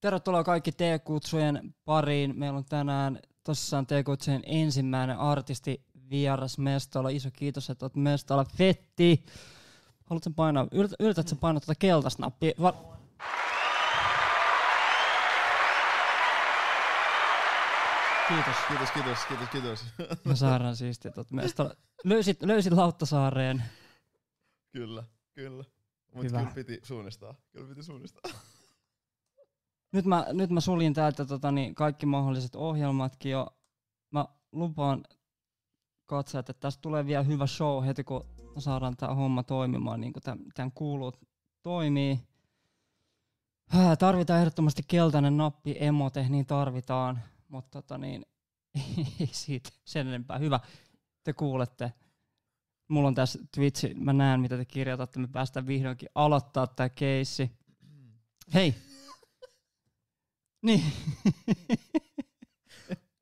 Tervetuloa kaikki T-kutsujen pariin. Meillä on tänään tosissaan T-kutsujen ensimmäinen artisti vieras Mestola. Iso kiitos, että olet Mestola. Fetti! Haluatko painaa, yritätkö painaa tuota keltaista nappia? Va- Kiitos. Kiitos, kiitos, kiitos, kiitos. Mä saadaan siistiä tuot Mestola. Löysit, löysit Lauttasaareen. kyllä, kyllä. Mutta kyllä piti suunnistaa. Kyllä piti suunnistaa. Nyt mä, nyt mä suljin täältä tota, niin kaikki mahdolliset ohjelmatkin jo. Mä lupaan katsojat, että tästä tulee vielä hyvä show heti, kun saadaan tämä homma toimimaan niin kuin tämän, tämän kuuluu toimii. Hää, tarvitaan ehdottomasti keltainen nappi, emote, niin tarvitaan. Mutta tota niin, ei siitä sen enempää. Hyvä, te kuulette. Mulla on tässä Twitchi, mä näen mitä te kirjoitatte, me päästään vihdoinkin aloittaa tää keissi. Hei, niin.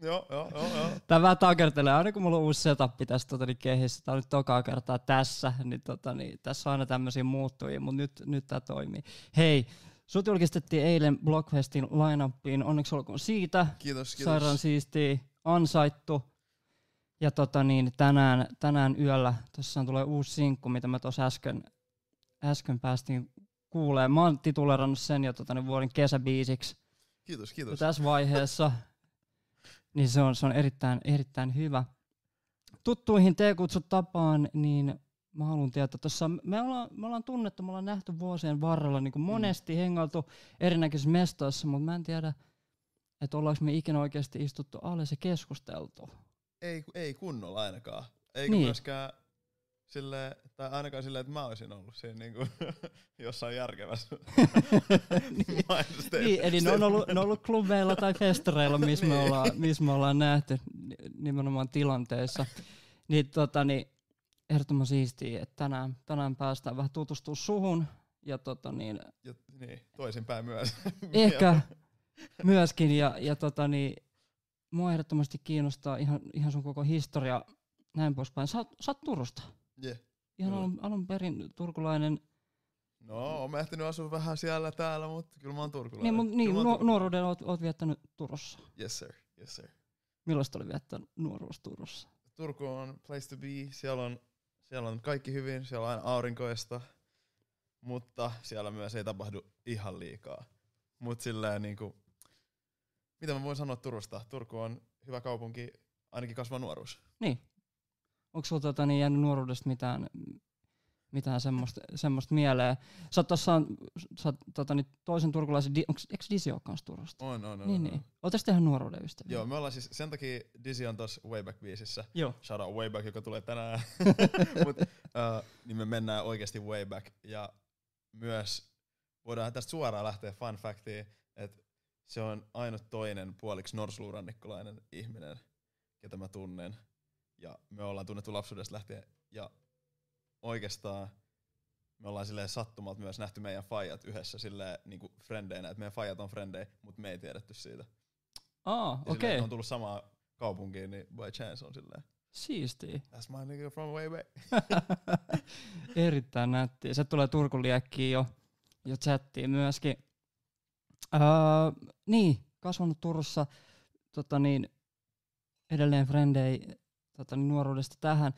joo, joo, joo, joo. Tää vähän takertelee, aina kun mulla on uusi setup tässä tota, niin kehissä, tää on nyt tokaa kertaa tässä, niin, tota, niin tässä on aina tämmöisiä muuttujia, mutta nyt, nyt tää toimii. Hei, sut julkistettiin eilen Blockfestin line-upiin, onneksi olkoon siitä. Kiitos, kiitos. Sairaan siistiä, ansaittu. Ja tota niin, tänään, tänään yöllä tuossa tulee uusi sinkku, mitä mä tuossa äsken, äsken päästiin kuulee. Mä oon titulerannut sen jo tota, niin vuoden kesäbiisiksi. Kiitos, Ja kiitos. tässä vaiheessa, niin se on, se on erittäin, erittäin hyvä. Tuttuihin T-kutsut tapaan, niin mä haluan tietää, tuossa me ollaan, me ollaan tunnettu, me ollaan nähty vuosien varrella niin monesti mm. hengailtu erinäköisissä mestoissa, mutta mä en tiedä, että ollaanko me ikinä oikeasti istuttu alle ja keskusteltu. Ei, ei kunnolla ainakaan. Eikä niin. myöskään sille, tai ainakaan silleen, että mä olisin ollut siinä niinku jossain järkevässä niin, niin, eli ne on, ollut, ne on ollut klubeilla tai festareilla, missä me, Niin. ollaan, missä me ollaan nähty ni- nimenomaan tilanteissa. Niin, tota, niin ehdottoman siistiä, että tänään, tänään päästään vähän tutustumaan suhun ja tota, niin, Ja, niin, toisinpäin myös. ehkä myöskin. Ja, ja tota, niin, mua ehdottomasti kiinnostaa ihan, ihan sun koko historia näin poispäin. Sä, sä oot Turusta. Yeah. Ihan Kyllä. alun, alun perin turkulainen. No, oon ehtinyt asua vähän siellä täällä, mutta kyllä mä oon turkulainen. Niin, mun, niin mä oon turkulainen. nuoruuden oot, oot viettänyt Turussa. Yes sir, yes sir. Millaista oli viettää nuoruus Turussa? Turku on place to be. Siellä on, siellä on kaikki hyvin, siellä on aina aurinkoista, mutta siellä myös ei tapahdu ihan liikaa. Mutta silleen niinku, mitä mä voin sanoa Turusta? Turku on hyvä kaupunki, ainakin kasvaa nuoruus. Niin. Onko sulla tota, niin jäänyt nuoruudesta mitään, mitään semmoista, semmoista mieleen? Sä oot tossa, sä oot, tota, niin toisen turkulaisen, di, onks, eikö Disi ole kans Turusta? On, on, on. niin, on, niin. on. Ootteko tehdä nuoruuden ystäviä? Joo, me ollaan siis, sen takia Dizzy on tossa Wayback-biisissä. Joo. Shout out Wayback, joka tulee tänään. Mut, uh, niin me mennään oikeasti Wayback. Ja myös voidaan tästä suoraan lähteä fun factiin, että se on ainut toinen puoliksi norsuluurannikkolainen ihminen, ketä mä tunnen. Ja me ollaan tunnettu lapsuudesta lähtien. Ja oikeastaan me ollaan silleen sattumalta myös nähty meidän faijat yhdessä silleen niinku frendeinä, että meidän faijat on frendejä, mutta me ei tiedetty siitä. Aa, silleen, okei. että on tullut samaan kaupunkiin, niin by chance on silleen, Siistiä. that's my nigga from way back. Erittäin nättiä. Se tulee Turku liekkiin jo, jo chattiin myöskin. Öö, niin, kasvanut Turussa tota niin, edelleen frendei tota niin, nuoruudesta tähän.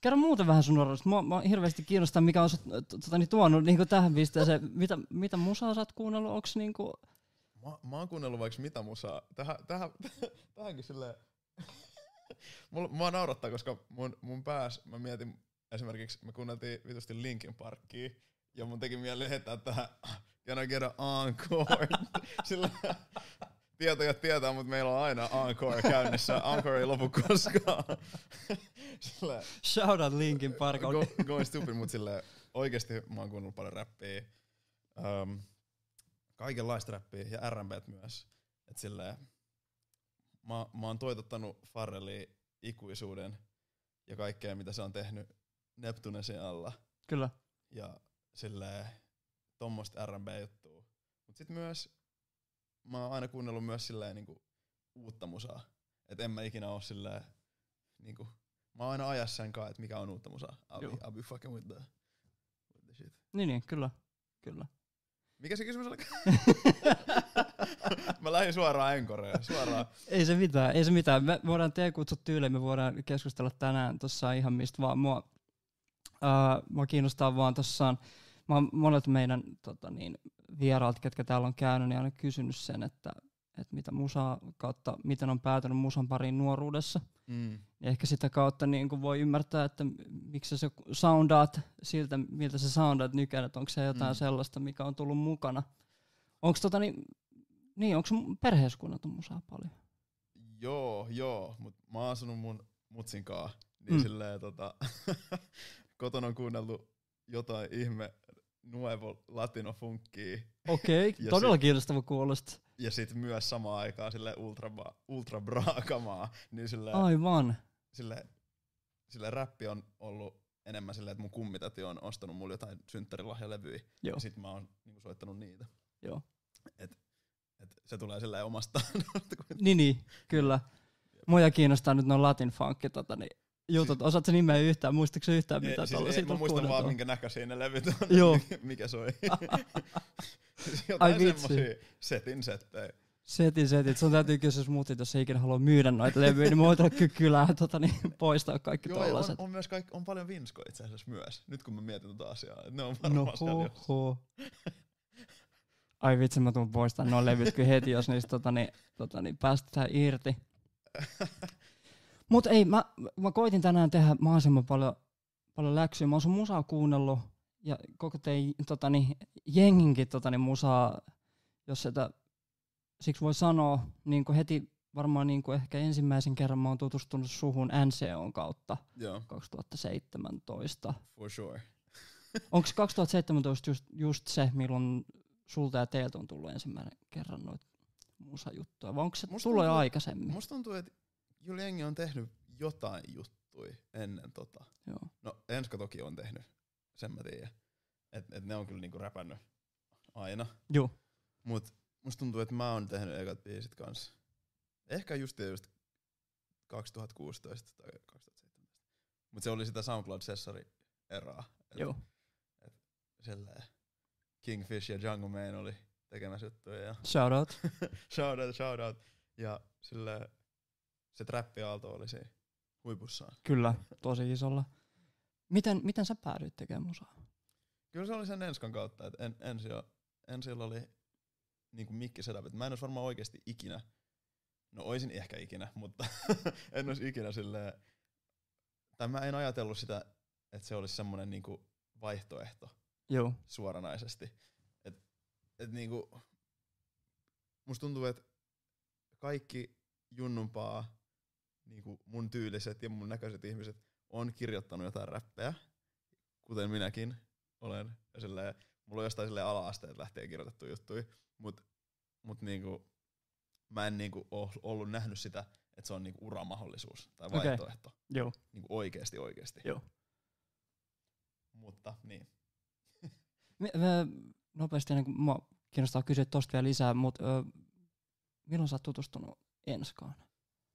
Kerro muuten vähän sun nuoruudesta. Mua, mua hirveästi kiinnostaa, mikä on sut, tota, niin, tuonut niin tähän pisteeseen. Mitä, mitä musaa sä oot kuunnellut? Onks niinku... Mä, mä oon kuunnellut vaikka mitä musaa. Tähän, tähän, tähänkin silleen... Mulla, mua naurattaa, koska mun, mun pääs, mä mietin esimerkiksi, me kuunneltiin vitusti Linkin Parkia, ja mun teki mieli heittää tähän Can I get an encore? Sillä tietäjät tietää, mutta meillä on aina encore käynnissä. Encore ei lopu koskaan. Sillä Shout out Linkin Park. go, going stupid, mutta sille oikeesti mä oon kuunnellut paljon räppiä. Um, kaikenlaista räppiä ja R&Bt myös. Et silleen, mä, mä oon toitottanut Farrellia ikuisuuden ja kaikkea mitä se on tehnyt Neptunesin alla. Kyllä. Ja silleen tommoista R&B-juttua. Mut sit myös mä oon aina kuunnellut myös silleen niinku uutta musaa. Et en mä ikinä oo silleen niinku Mä oon aina ajassa sen kanssa, että mikä on uutta musaa. I'll, Joo. be, I'll be fucking with the, with the shit. Niin, niin, kyllä. Kyllä. Mikä se kysymys oli? lähin suoraan Enkoreen, suoraan. ei se mitään, ei se mitään. Me voidaan te kutsut tyyliin, me voidaan keskustella tänään tuossa ihan mistä vaan. Mua, uh, mua kiinnostaa vaan tossaan, mä oon monet meidän tota niin, vieraat, ketkä täällä on käynyt, niin aina kysynyt sen, että, että mitä musaa kautta, miten on päätynyt musan pariin nuoruudessa. Mm. Ja ehkä sitä kautta niin kuin voi ymmärtää, että miksi sä soundaat siltä, miltä sä soundaat nykyään, että onko se jotain mm. sellaista, mikä on tullut mukana. Onko tota niin, niin onko perheessä kuunneltu musaa paljon? Joo, joo, mutta mä oon asunut mun mutsin kaa, niin mm. silleen tota, kotona on kuunneltu jotain ihme nuevo latino. Okei, okay, todella sit, kiinnostava kuulosta. Ja sit myös samaan aikaan sille ultra, ultra braakamaa. Niin sille, Aivan. Sille, sille räppi on ollut enemmän silleen, että mun kummitati on ostanut mulle jotain synttärilahjalevyjä. Joo. Ja sit mä oon niinku soittanut niitä. Joo. Et, et se tulee silleen omasta. niin, niin, kyllä. Mua kiinnostaa nyt noin latin funkki, tota, niin jutut. Siis, Osaatko nimeä yhtään? Muistatko yhtään mitä siis tuolla siitä Mä muistan vaan minkä näköisiä ne levyt on. Joo. mikä soi. siis jotain semmosia setin settejä. Setin setit. Sun täytyy kysyä smutit, jos ei ikinä halua myydä noita levyjä, niin kyllä kylään tota, niin, poistaa kaikki Joo, tollaset. On, on, myös kaikki, on paljon vinskoja itse asiassa myös, nyt kun mä mietin tota asiaa. Ne on varmaan no, ho. Ai vitsi, mä tuun poistamaan nuo levyt kyllä heti, jos niistä tota, niin, tota, niin päästetään irti. Mutta ei, mä, mä koitin tänään tehdä mahdollisimman paljon, paljon läksyä. Mä oon sun musaa kuunnellut ja koko tein totani, jenginkin totani, musaa, jos sitä siksi voi sanoa niin heti varmaan niin ehkä ensimmäisen kerran mä oon tutustunut suhun NCOn kautta Joo. 2017. For sure. Onko 2017 just, just se, milloin sulta ja teiltä on tullut ensimmäinen kerran noita musajuttuja, vai onko se tullut jo aikaisemmin? Musta tuntuu, että Juli jengi on tehnyt jotain juttui ennen tota. Joo. No Enska toki on tehnyt, sen mä tiedän. Että et ne on kyllä niinku räpännyt aina. Joo. Mut musta tuntuu, että mä oon tehnyt ekat biisit kanssa. Ehkä just just 2016 tai 2017. Mut se oli sitä SoundCloud-sessari eraa. Joo. Et Kingfish ja Jungle Man oli tekemässä juttuja. Ja shout out. shout out, shout out. Ja silleen, se trappiaalto oli se huipussaan. Kyllä, tosi isolla. Miten, miten sä päädyit tekemään musaa? Kyllä se oli sen Enskan kautta, että en, ensi, jo, ensi oli niin kuin mikki setup, mä en olisi varmaan oikeasti ikinä, no oisin ehkä ikinä, mutta en olisi ikinä silleen, tai mä en ajatellut sitä, että se olisi semmoinen niinku vaihtoehto Joo. suoranaisesti. Et, et niinku, musta tuntuu, että kaikki junnumpaa niinku mun tyyliset ja mun näköiset ihmiset on kirjoittanut jotain räppejä, kuten minäkin olen. Ja silleen, mulla on jostain silleen ala-asteet lähtien kirjoitettu juttuja, mut, mut niinku, mä en niinku ole ollut nähnyt sitä, että se on niinku uramahdollisuus tai vaihtoehto. Okay. Joo. Niinku oikeesti oikeesti. Joo. Mutta niin. me, me, nopeasti ennen kuin mua kiinnostaa kysyä tosta vielä lisää, mutta milloin sä oot tutustunut Enskaan?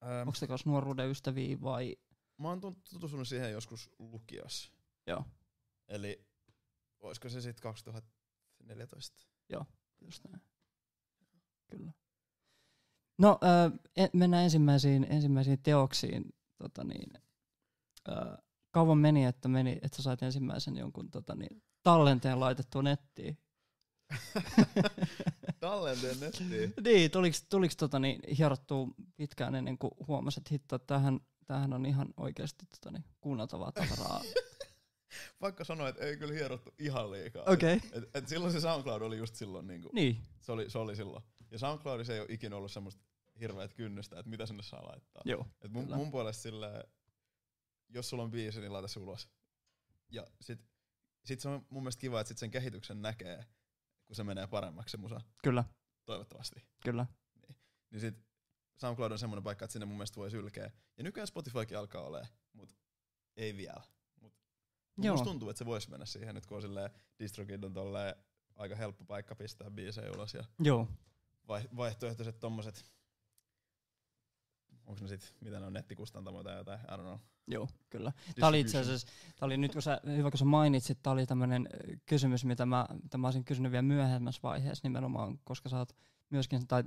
Ähm, Onko se kanssa nuoruuden ystäviä vai? Mä oon tutustunut siihen joskus lukiossa. Joo. Eli olisiko se sitten 2014? Joo, just näin. Kyllä. No, äh, mennään ensimmäisiin, ensimmäisiin teoksiin. Tota niin, äh, kauan meni, että, meni, että sä sait ensimmäisen jonkun tota niin, tallenteen laitettua nettiin? Tallenteen nettiin? niin, tuliko, tuliko tota, niin, hierottua pitkään ennen kuin huomasit, että hitto, tähän, tähän on ihan oikeasti tota, niin, kuunneltavaa tavaraa. Vaikka sanoa, että ei kyllä hierottu ihan liikaa. Okay. Et, et, et silloin se SoundCloud oli just silloin. Niinku, niin. Se oli, se oli silloin. Ja SoundCloudissa ei ole ikinä ollut semmoista hirveät kynnystä, että mitä sinne saa laittaa. Joo, et mun, mun puolesta silleen, jos sulla on biisi, niin laita se ulos. Ja sit, sit se on mun mielestä kiva, että sit sen kehityksen näkee kun se menee paremmaksi se musa. Kyllä. Toivottavasti. Kyllä. Niin, niin sit SoundCloud on semmoinen paikka, että sinne mun mielestä voi sylkeä. Ja nykyään Spotifykin alkaa olemaan, mutta ei vielä. Mut Joo. Musta tuntuu, että se voisi mennä siihen nyt, kun on silleen, DistroKid on tolleen aika helppo paikka pistää biisejä ulos. Ja Joo. vaihtoehtoiset tommoset onko ne sit, mitä ne on nettikustantamoja tai jotain, I don't know. Joo, kyllä. Tämä oli itse asiassa, tämä oli nyt kun sä, hyvä kun sä mainitsit, tämä oli tämmöinen kysymys, mitä mä, mitä mä olisin kysynyt vielä myöhemmässä vaiheessa nimenomaan, koska sä oot myöskin, tai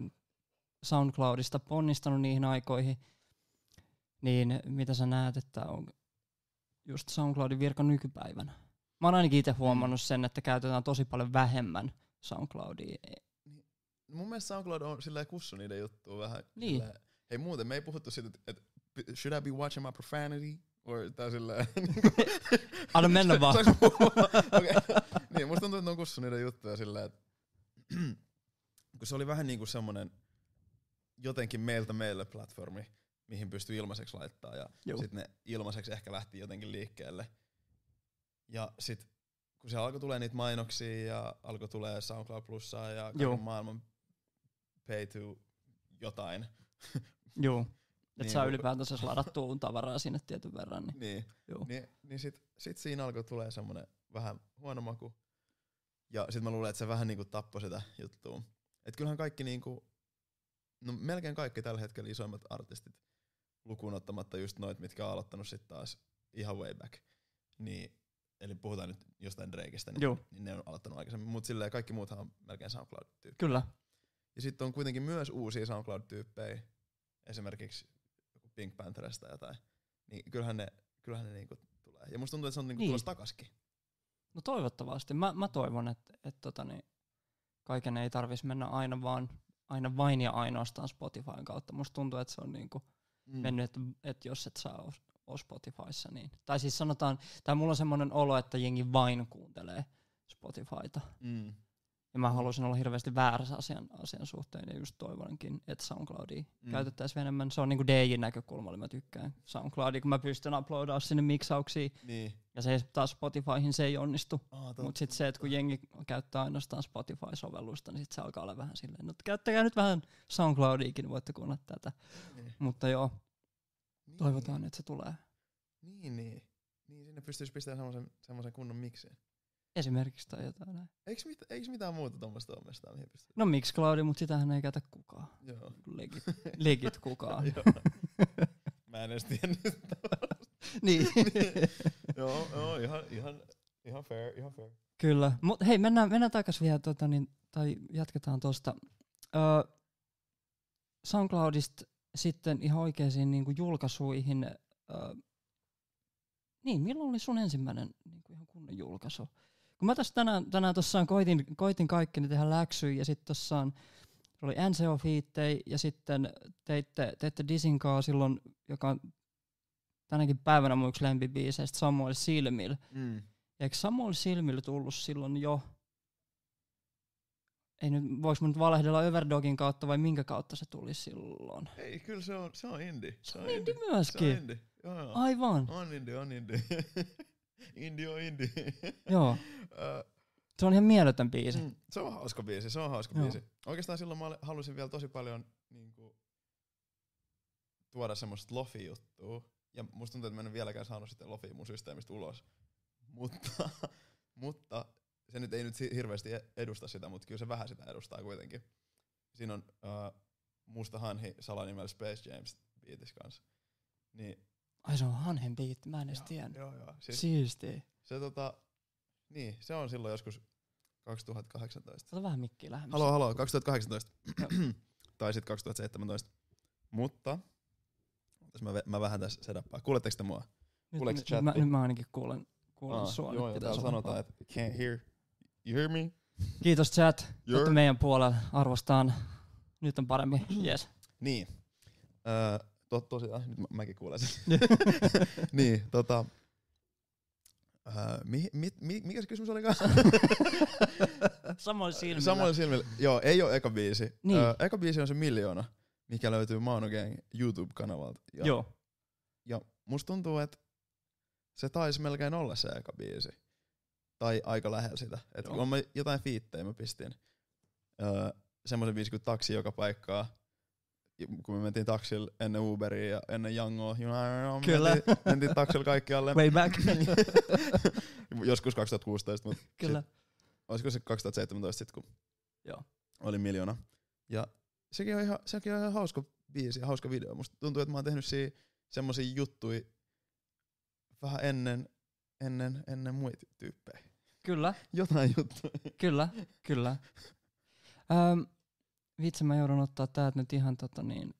SoundCloudista ponnistanut niihin aikoihin, niin mitä sä näet, että on just SoundCloudin virka nykypäivänä? Mä oon ainakin itse huomannut sen, että käytetään tosi paljon vähemmän SoundCloudia. Mun mielestä SoundCloud on silleen kussu niiden juttuun vähän. Niin. Silleen, hei muuten, me ei puhuttu siitä, että et, should I be watching my profanity? Or tää silleen... Anna mennä vaan. Okay. niin, musta tuntuu, että ne on kussu niiden juttuja silleen, että kun se oli vähän niinku semmonen jotenkin meiltä meille platformi, mihin pystyy ilmaiseksi laittaa ja sitten ne ilmaiseksi ehkä lähti jotenkin liikkeelle. Ja sit kun se alkoi tulee niitä mainoksia ja alkoi tulee SoundCloud Plussaa ja kaiken maailman pay to jotain. Joo. Että Niin, saa kun- ylipäätänsä ladattua tavaraa sinne tietyn verran. Niin. Niin, Joo. niin, niin sit, sit siinä alkoi tulee semmonen vähän huono maku. Ja sit mä luulen, että se vähän niinku tappoi sitä juttua. Et kyllähän kaikki niinku, no melkein kaikki tällä hetkellä isoimmat artistit, lukuun ottamatta just noit, mitkä on aloittanut sit taas ihan way back. Niin, eli puhutaan nyt jostain Drakeista, niin, Joo. niin ne on aloittanut aikaisemmin. Mut silleen kaikki muuthan on melkein SoundCloud-tyyppi. Kyllä. Ja sitten on kuitenkin myös uusia SoundCloud-tyyppejä, esimerkiksi joku Pink Pantherista tai jotain. Niin kyllähän ne, kyllähän ne niinku tulee. Ja musta tuntuu, että se on niinku Niin. tulossa takaskin. No toivottavasti. Mä, mä toivon, että et tota niin, kaiken ei tarvitsisi mennä aina vaan aina vain ja ainoastaan Spotifyn kautta. Musta tuntuu, että se on niinku Mm. mennyt, että et jos et saa ole, ole Spotifyssa, niin... Tai siis sanotaan, tai mulla on semmoinen olo, että jengi vain kuuntelee Spotifyta. Mm. Ja mä haluaisin olla hirveästi väärässä asian, asian suhteen ja just toivonkin, että SoundCloudia Mm. käytettäisiin enemmän. Se on niinku DJin näkökulmalla, mä tykkään SoundCloudia, kun mä pystyn uploadaa sinne miksauksiin. Niin. Ja se taas Spotifyhin se ei onnistu. Totta. Mutta sitten se, että kun jengi käyttää ainoastaan Spotify-sovellusta, niin sitten se alkaa olla vähän silleen, no käyttäkää nyt vähän SoundCloudiakin, voitte kuunnella tätä. Niin. Mutta joo, Niin. toivotaan, että se tulee. Niin, niin. Niin sinne pystyisi pistämään semmoisen, semmoisen kunnon miksin. Esimerkiksi tai jotain näin. Eiks, mit, eiks mitään muuta tuommoista ole mestaa, mihin pystyy? No Mixcloudi, mutta sitähän ei käytä kukaan. Joo. Legit, legit kukaan. Joo. Mä en edes tiennyt. niin. joo, joo, ihan, ihan, ihan fair, ihan fair. Kyllä. Mutta hei, mennään, mennään takaisin vielä, tota, niin, tai jatketaan tuosta. Öö, SoundCloudista sitten ihan oikeisiin niin kuin julkaisuihin. Öö, niin, milloin oli sun ensimmäinen niin kuin ihan kunnon julkaisu? Kun mä tässä tänään, tänään tossaan koitin, koitin kaikkeni tehdä läksyjä ja sitten tossaan oli NCO Fiittei ja sitten teitte, teitte Disinkaa silloin, joka on tänäkin päivänä mun yksi lempibiiseistä Samuel Silmil. Mm. Ja eikö Samuel Silmillä tullut silloin jo, ei nyt, voiko mä nyt valehdella Overdogin kautta vai minkä kautta se tuli silloin? Ei, kyllä se on, se on indie. Se on indie myöskin. Se on indie. Joo, joo. Aivan, On indie, on indie. indie on indie. joo. Se on ihan mieletön biisi. Mm, se on hauska biisi, se on hauska Joo. biisi. Oikeastaan silloin mä halusin vielä tosi paljon niinku, tuoda semmoista lofi-juttua. Ja musta tuntuu, että mä en vieläkään saanut sitä lofia mun systeemistä ulos. Mutta, mutta se nyt ei nyt hirveästi e- edusta sitä, mutta kyllä se vähän sitä edustaa kuitenkin. Siinä on uh, Musta Hanhi salanimellä Space James biitis kanssa. Niin, Ai se on Hanhen biitti, mä en edes joo, tiennyt. joo, joo. Siis, Siistiä. se tota, niin, se on silloin joskus 2018. Ota vähän mikkiä lähemmäs. Halo, halo, 2018. Joo. tai sitten 2017. Mutta, otas mä, mä vähän tässä sedappaa. Kuuletteko te mua? Nyt, kuuleeko nyt, chatti? mä, nyt mä ainakin kuulen, kuulen Aa, sua. joo, ja pitäisi täällä sanotaan, että can't hear. You hear me? Kiitos chat, You're- olette meidän puolella, arvostaan. Nyt on paremmin, yes. Niin. Öö, to, tosiaan, nyt mä, mäkin kuulen sen. niin, tota... Öö, mi, mi, mi, mikä se kysymys oli kanssa? Samoin silmillä. Samoin silmillä. Joo, ei ole eka biisi. Niin. Öö, eka biisi on se Miljoona, mikä löytyy Mauno Gang YouTube-kanavalta. Ja, Joo. ja musta tuntuu, että se taisi melkein olla se eka biisi. Tai aika lähellä sitä. Et Joo. kun mä jotain fiittejä mä pistin. Öö, semmoisen biisi kuin Taksi joka paikkaa. Kun me mentiin taksilla ennen Uberia ja ennen Jangoa. Know, Kyllä. Mentiin, mentiin taksilla kaikkialle. Way back. Joskus 2016, mutta Kyllä. olisiko se 2017 sit, kun Joo. oli miljoona. Ja sekin on ihan, sekin on ihan hauska biisi ja hauska video. Musta tuntuu, että mä oon tehnyt siinä semmosia juttuja vähän ennen, ennen, ennen muita tyyppejä. Kyllä. Jotain juttuja. Kyllä, kyllä. Öm, vitsi mä joudun ottaa täältä nyt ihan tota niin,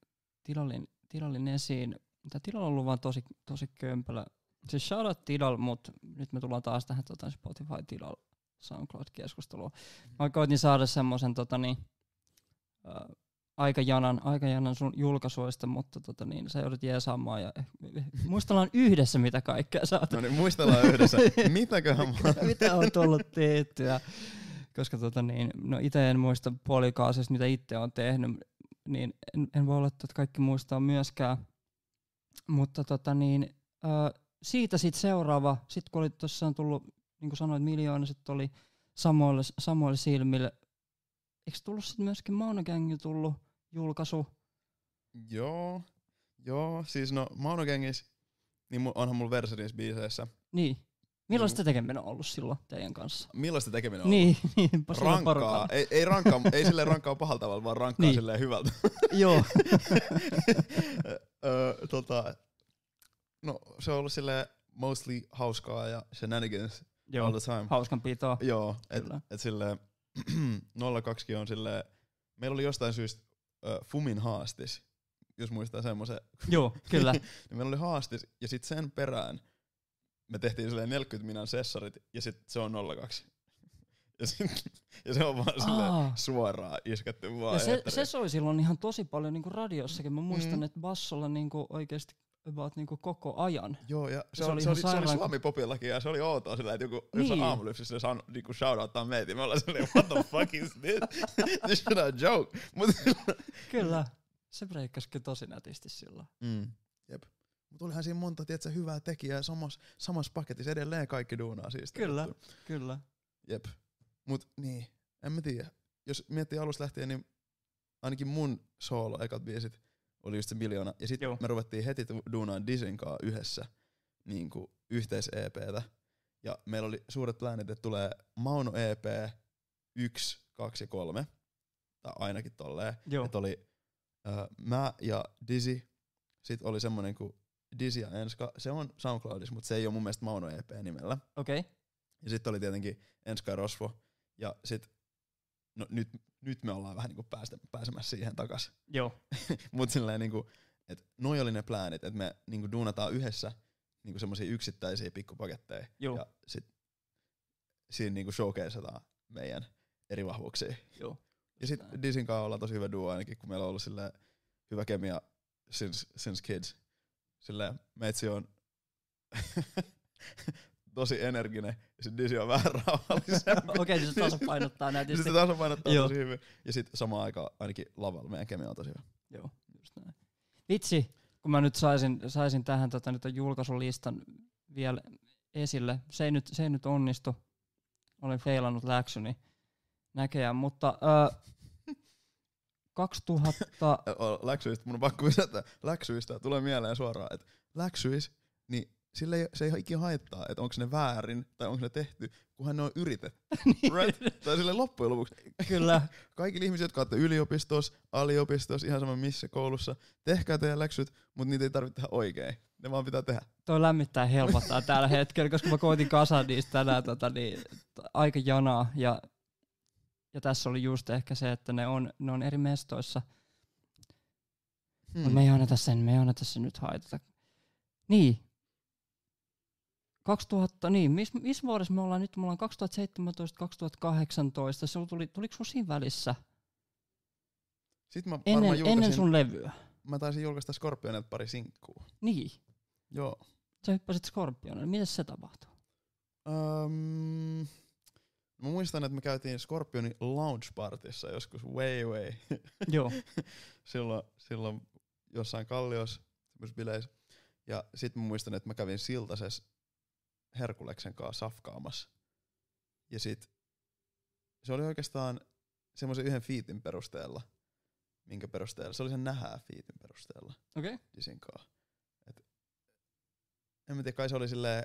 tilallin, tilallin esiin. Tää tilalla on ollut vaan tosi, tosi kömpelö. Siis shoutout tilal, mut nyt me tullaan taas tähän tota Spotify tilal SoundCloud-keskusteluun. Mä koitin saada semmoisen tota niin, äh, aikajanan, aikajanan sun julkaisuista, mutta tota niin, sä joudut jeesaamaan ja eh, muistellaan yhdessä mitä kaikkea sä oot. No niin, muistellaan yhdessä. Mitäköhän mä mitä on tullut tehtyä. Koska tota niin, no itse en muista puolikaasista, mitä itse on tehnyt, niin en, en voi olettaa, että kaikki muistaa myöskään. Mutta tota niin, ö, siitä sitten seuraava, sitten kun oli tuossa tullut, niin kuin sanoit, miljoona, sitten oli samoille, samoille silmille. Eikö tullut sitten myöskin Mauno Gangil tullut julkaisu? Joo, joo, siis no Mauno Gangis, niin onhan mulla Versadins biiseissä. Niin. Millaista tekeminen on ollut silloin teidän kanssa? Millaista tekeminen on Niin, niin sillä Rankkaa, ei, ei rankkaa, ei silleen rankkaa pahalla tavalla, vaan rankkaa Niin. silleen hyvältä. Joo. Öö, tota, no se on ollut silleen mostly hauskaa ja shenanigans Joo. all the time. Hauskanpitoa. Joo, et, Kyllä. et silleen 02 on silleen, meillä oli jostain syystä ö, Fumin haastis, jos muistaa semmoisen. Joo, kyllä. niin meillä oli haastis ja sitten sen perään me tehtiin silleen 40 minan sessarit ja sitten se on 02. Ja, sit, ja se on vaan silleen Aa. suoraan isketty vaan Ja se, se soi silloin ihan tosi paljon niinku radiossakin. Mä muistan, Mm. että bassolla niinku oikeasti about niinku koko ajan. Joo, ja se, Se oli, se, oli, se oli sairaan- Suomi-popillakin ja se oli outoa sillä, että joku niin. Jossain aamulypsissä saanut niinku shoutouttaa meitä. Me ollaan silleen, what the fuck is this? this is a joke. Mut, Kyllä. Se breikkasikin tosi nätisti silloin. mm. Jep. Mut olihan siinä monta, tiedätkö, hyvää tekijää samassa, samassa paketissa edelleen kaikki duunaa siis. Kyllä. Kyllä. Jep. Mut niin, en mä tiedä. Jos miettii alusta lähtien, niin ainakin mun solo ekat biisit oli just se miljoona. Ja sitten me ruvettiin heti duunaan Disin kanssa yhdessä niin yhteis EPtä. Ja meillä oli suuret plänit, että tulee Mauno EP 1, 2 ja 3. Tai ainakin tolleen. Joo. Että oli äh, mä ja Dizzy. Sitten oli semmonen kuin Ja Enska. Se on SoundCloudissa, mutta se ei ole mun mielestä Mauno EP nimellä. Okei. Okay. Ja sitten oli tietenkin Enska ja Rosvo. Ja sit, no nyt, nyt me ollaan vähän niinku päästä, pääsemässä siihen takas. Joo. Mut silleen niinku, että noi oli ne pläänit, että me niinku duunataan yhdessä niinku semmosia yksittäisiä pikkupaketteja. Joo. Ja sit siinä niinku showcaseataan meidän eri vahvuuksia. Joo. Ja sit Disin kanssa ollaan tosi hyvä duo ainakin, kun meillä on ollut hyvä kemia since, since kids. Silleen meitsi on tosi energinen ja sit Disi on vähän rauhallisempi. Okei, okay, se tasapainottaa nätisti. se tasapainottaa Joo. tosi hyvin. Ja sit samaan aikaan ainakin lavalla meidän kemia on tosi hyvä. Joo, just näin. Vitsi, kun mä nyt saisin, saisin tähän tota, nyt julkaisulistan vielä esille. Se ei nyt, se ei nyt onnistu. Olen feilannut läksyni näköjään, mutta äh, 2000... Ä, o- Läksyistä, mun on pakko lisätä, läksyistä tulee mieleen suoraan, että läksyis, niin sille ei, se ei ikinä haittaa, että onko ne väärin tai onko ne tehty, kunhan ne on yritetty. right? Tai sille loppujen lopuksi, Kyllä, kaikille ihmisille, jotka olette yliopistossa, aliopistossa, ihan sama missä koulussa, tehkää teidän läksyt, mutta niitä ei tarvitse tehdä oikein. Ne vaan pitää tehdä. toi lämmittää helpottaa tällä hetkellä, koska mä koitin kasaa niistä tänään tota, niin, aika janaa. Ja, ja tässä oli just ehkä se, että ne on, ne on eri mestoissa. Hmm. Me ei anneta sen, me ei anneta sen nyt haitata. Niin. 2000, niin, missä mis vuodessa me ollaan nyt? Me ollaan 2017, 2018. Se tuli, tuliko sun siinä välissä? Sitten mä Ennen, ennen sun levyä. mä taisin julkaista Scorpionilta pari sinkkuu. Niin. Joo. Sä hyppäsit Scorpionille. Miten se tapahtui? Um, mä muistan, että me käytiin Scorpionin lounge partissa joskus way way. Joo. silloin, silloin jossain kalliossa, semmoisessa bileissä. Ja sitten mä muistan, että mä kävin Siltasessa Herkuleksen kanssa safkaamassa. Ja sit se oli oikeastaan semmoisen yhden fiitin perusteella, minkä perusteella, se oli sen nähää fiitin perusteella Okei. Okay. Disin kanssa. Et, en mä tiedä, kai se oli silleen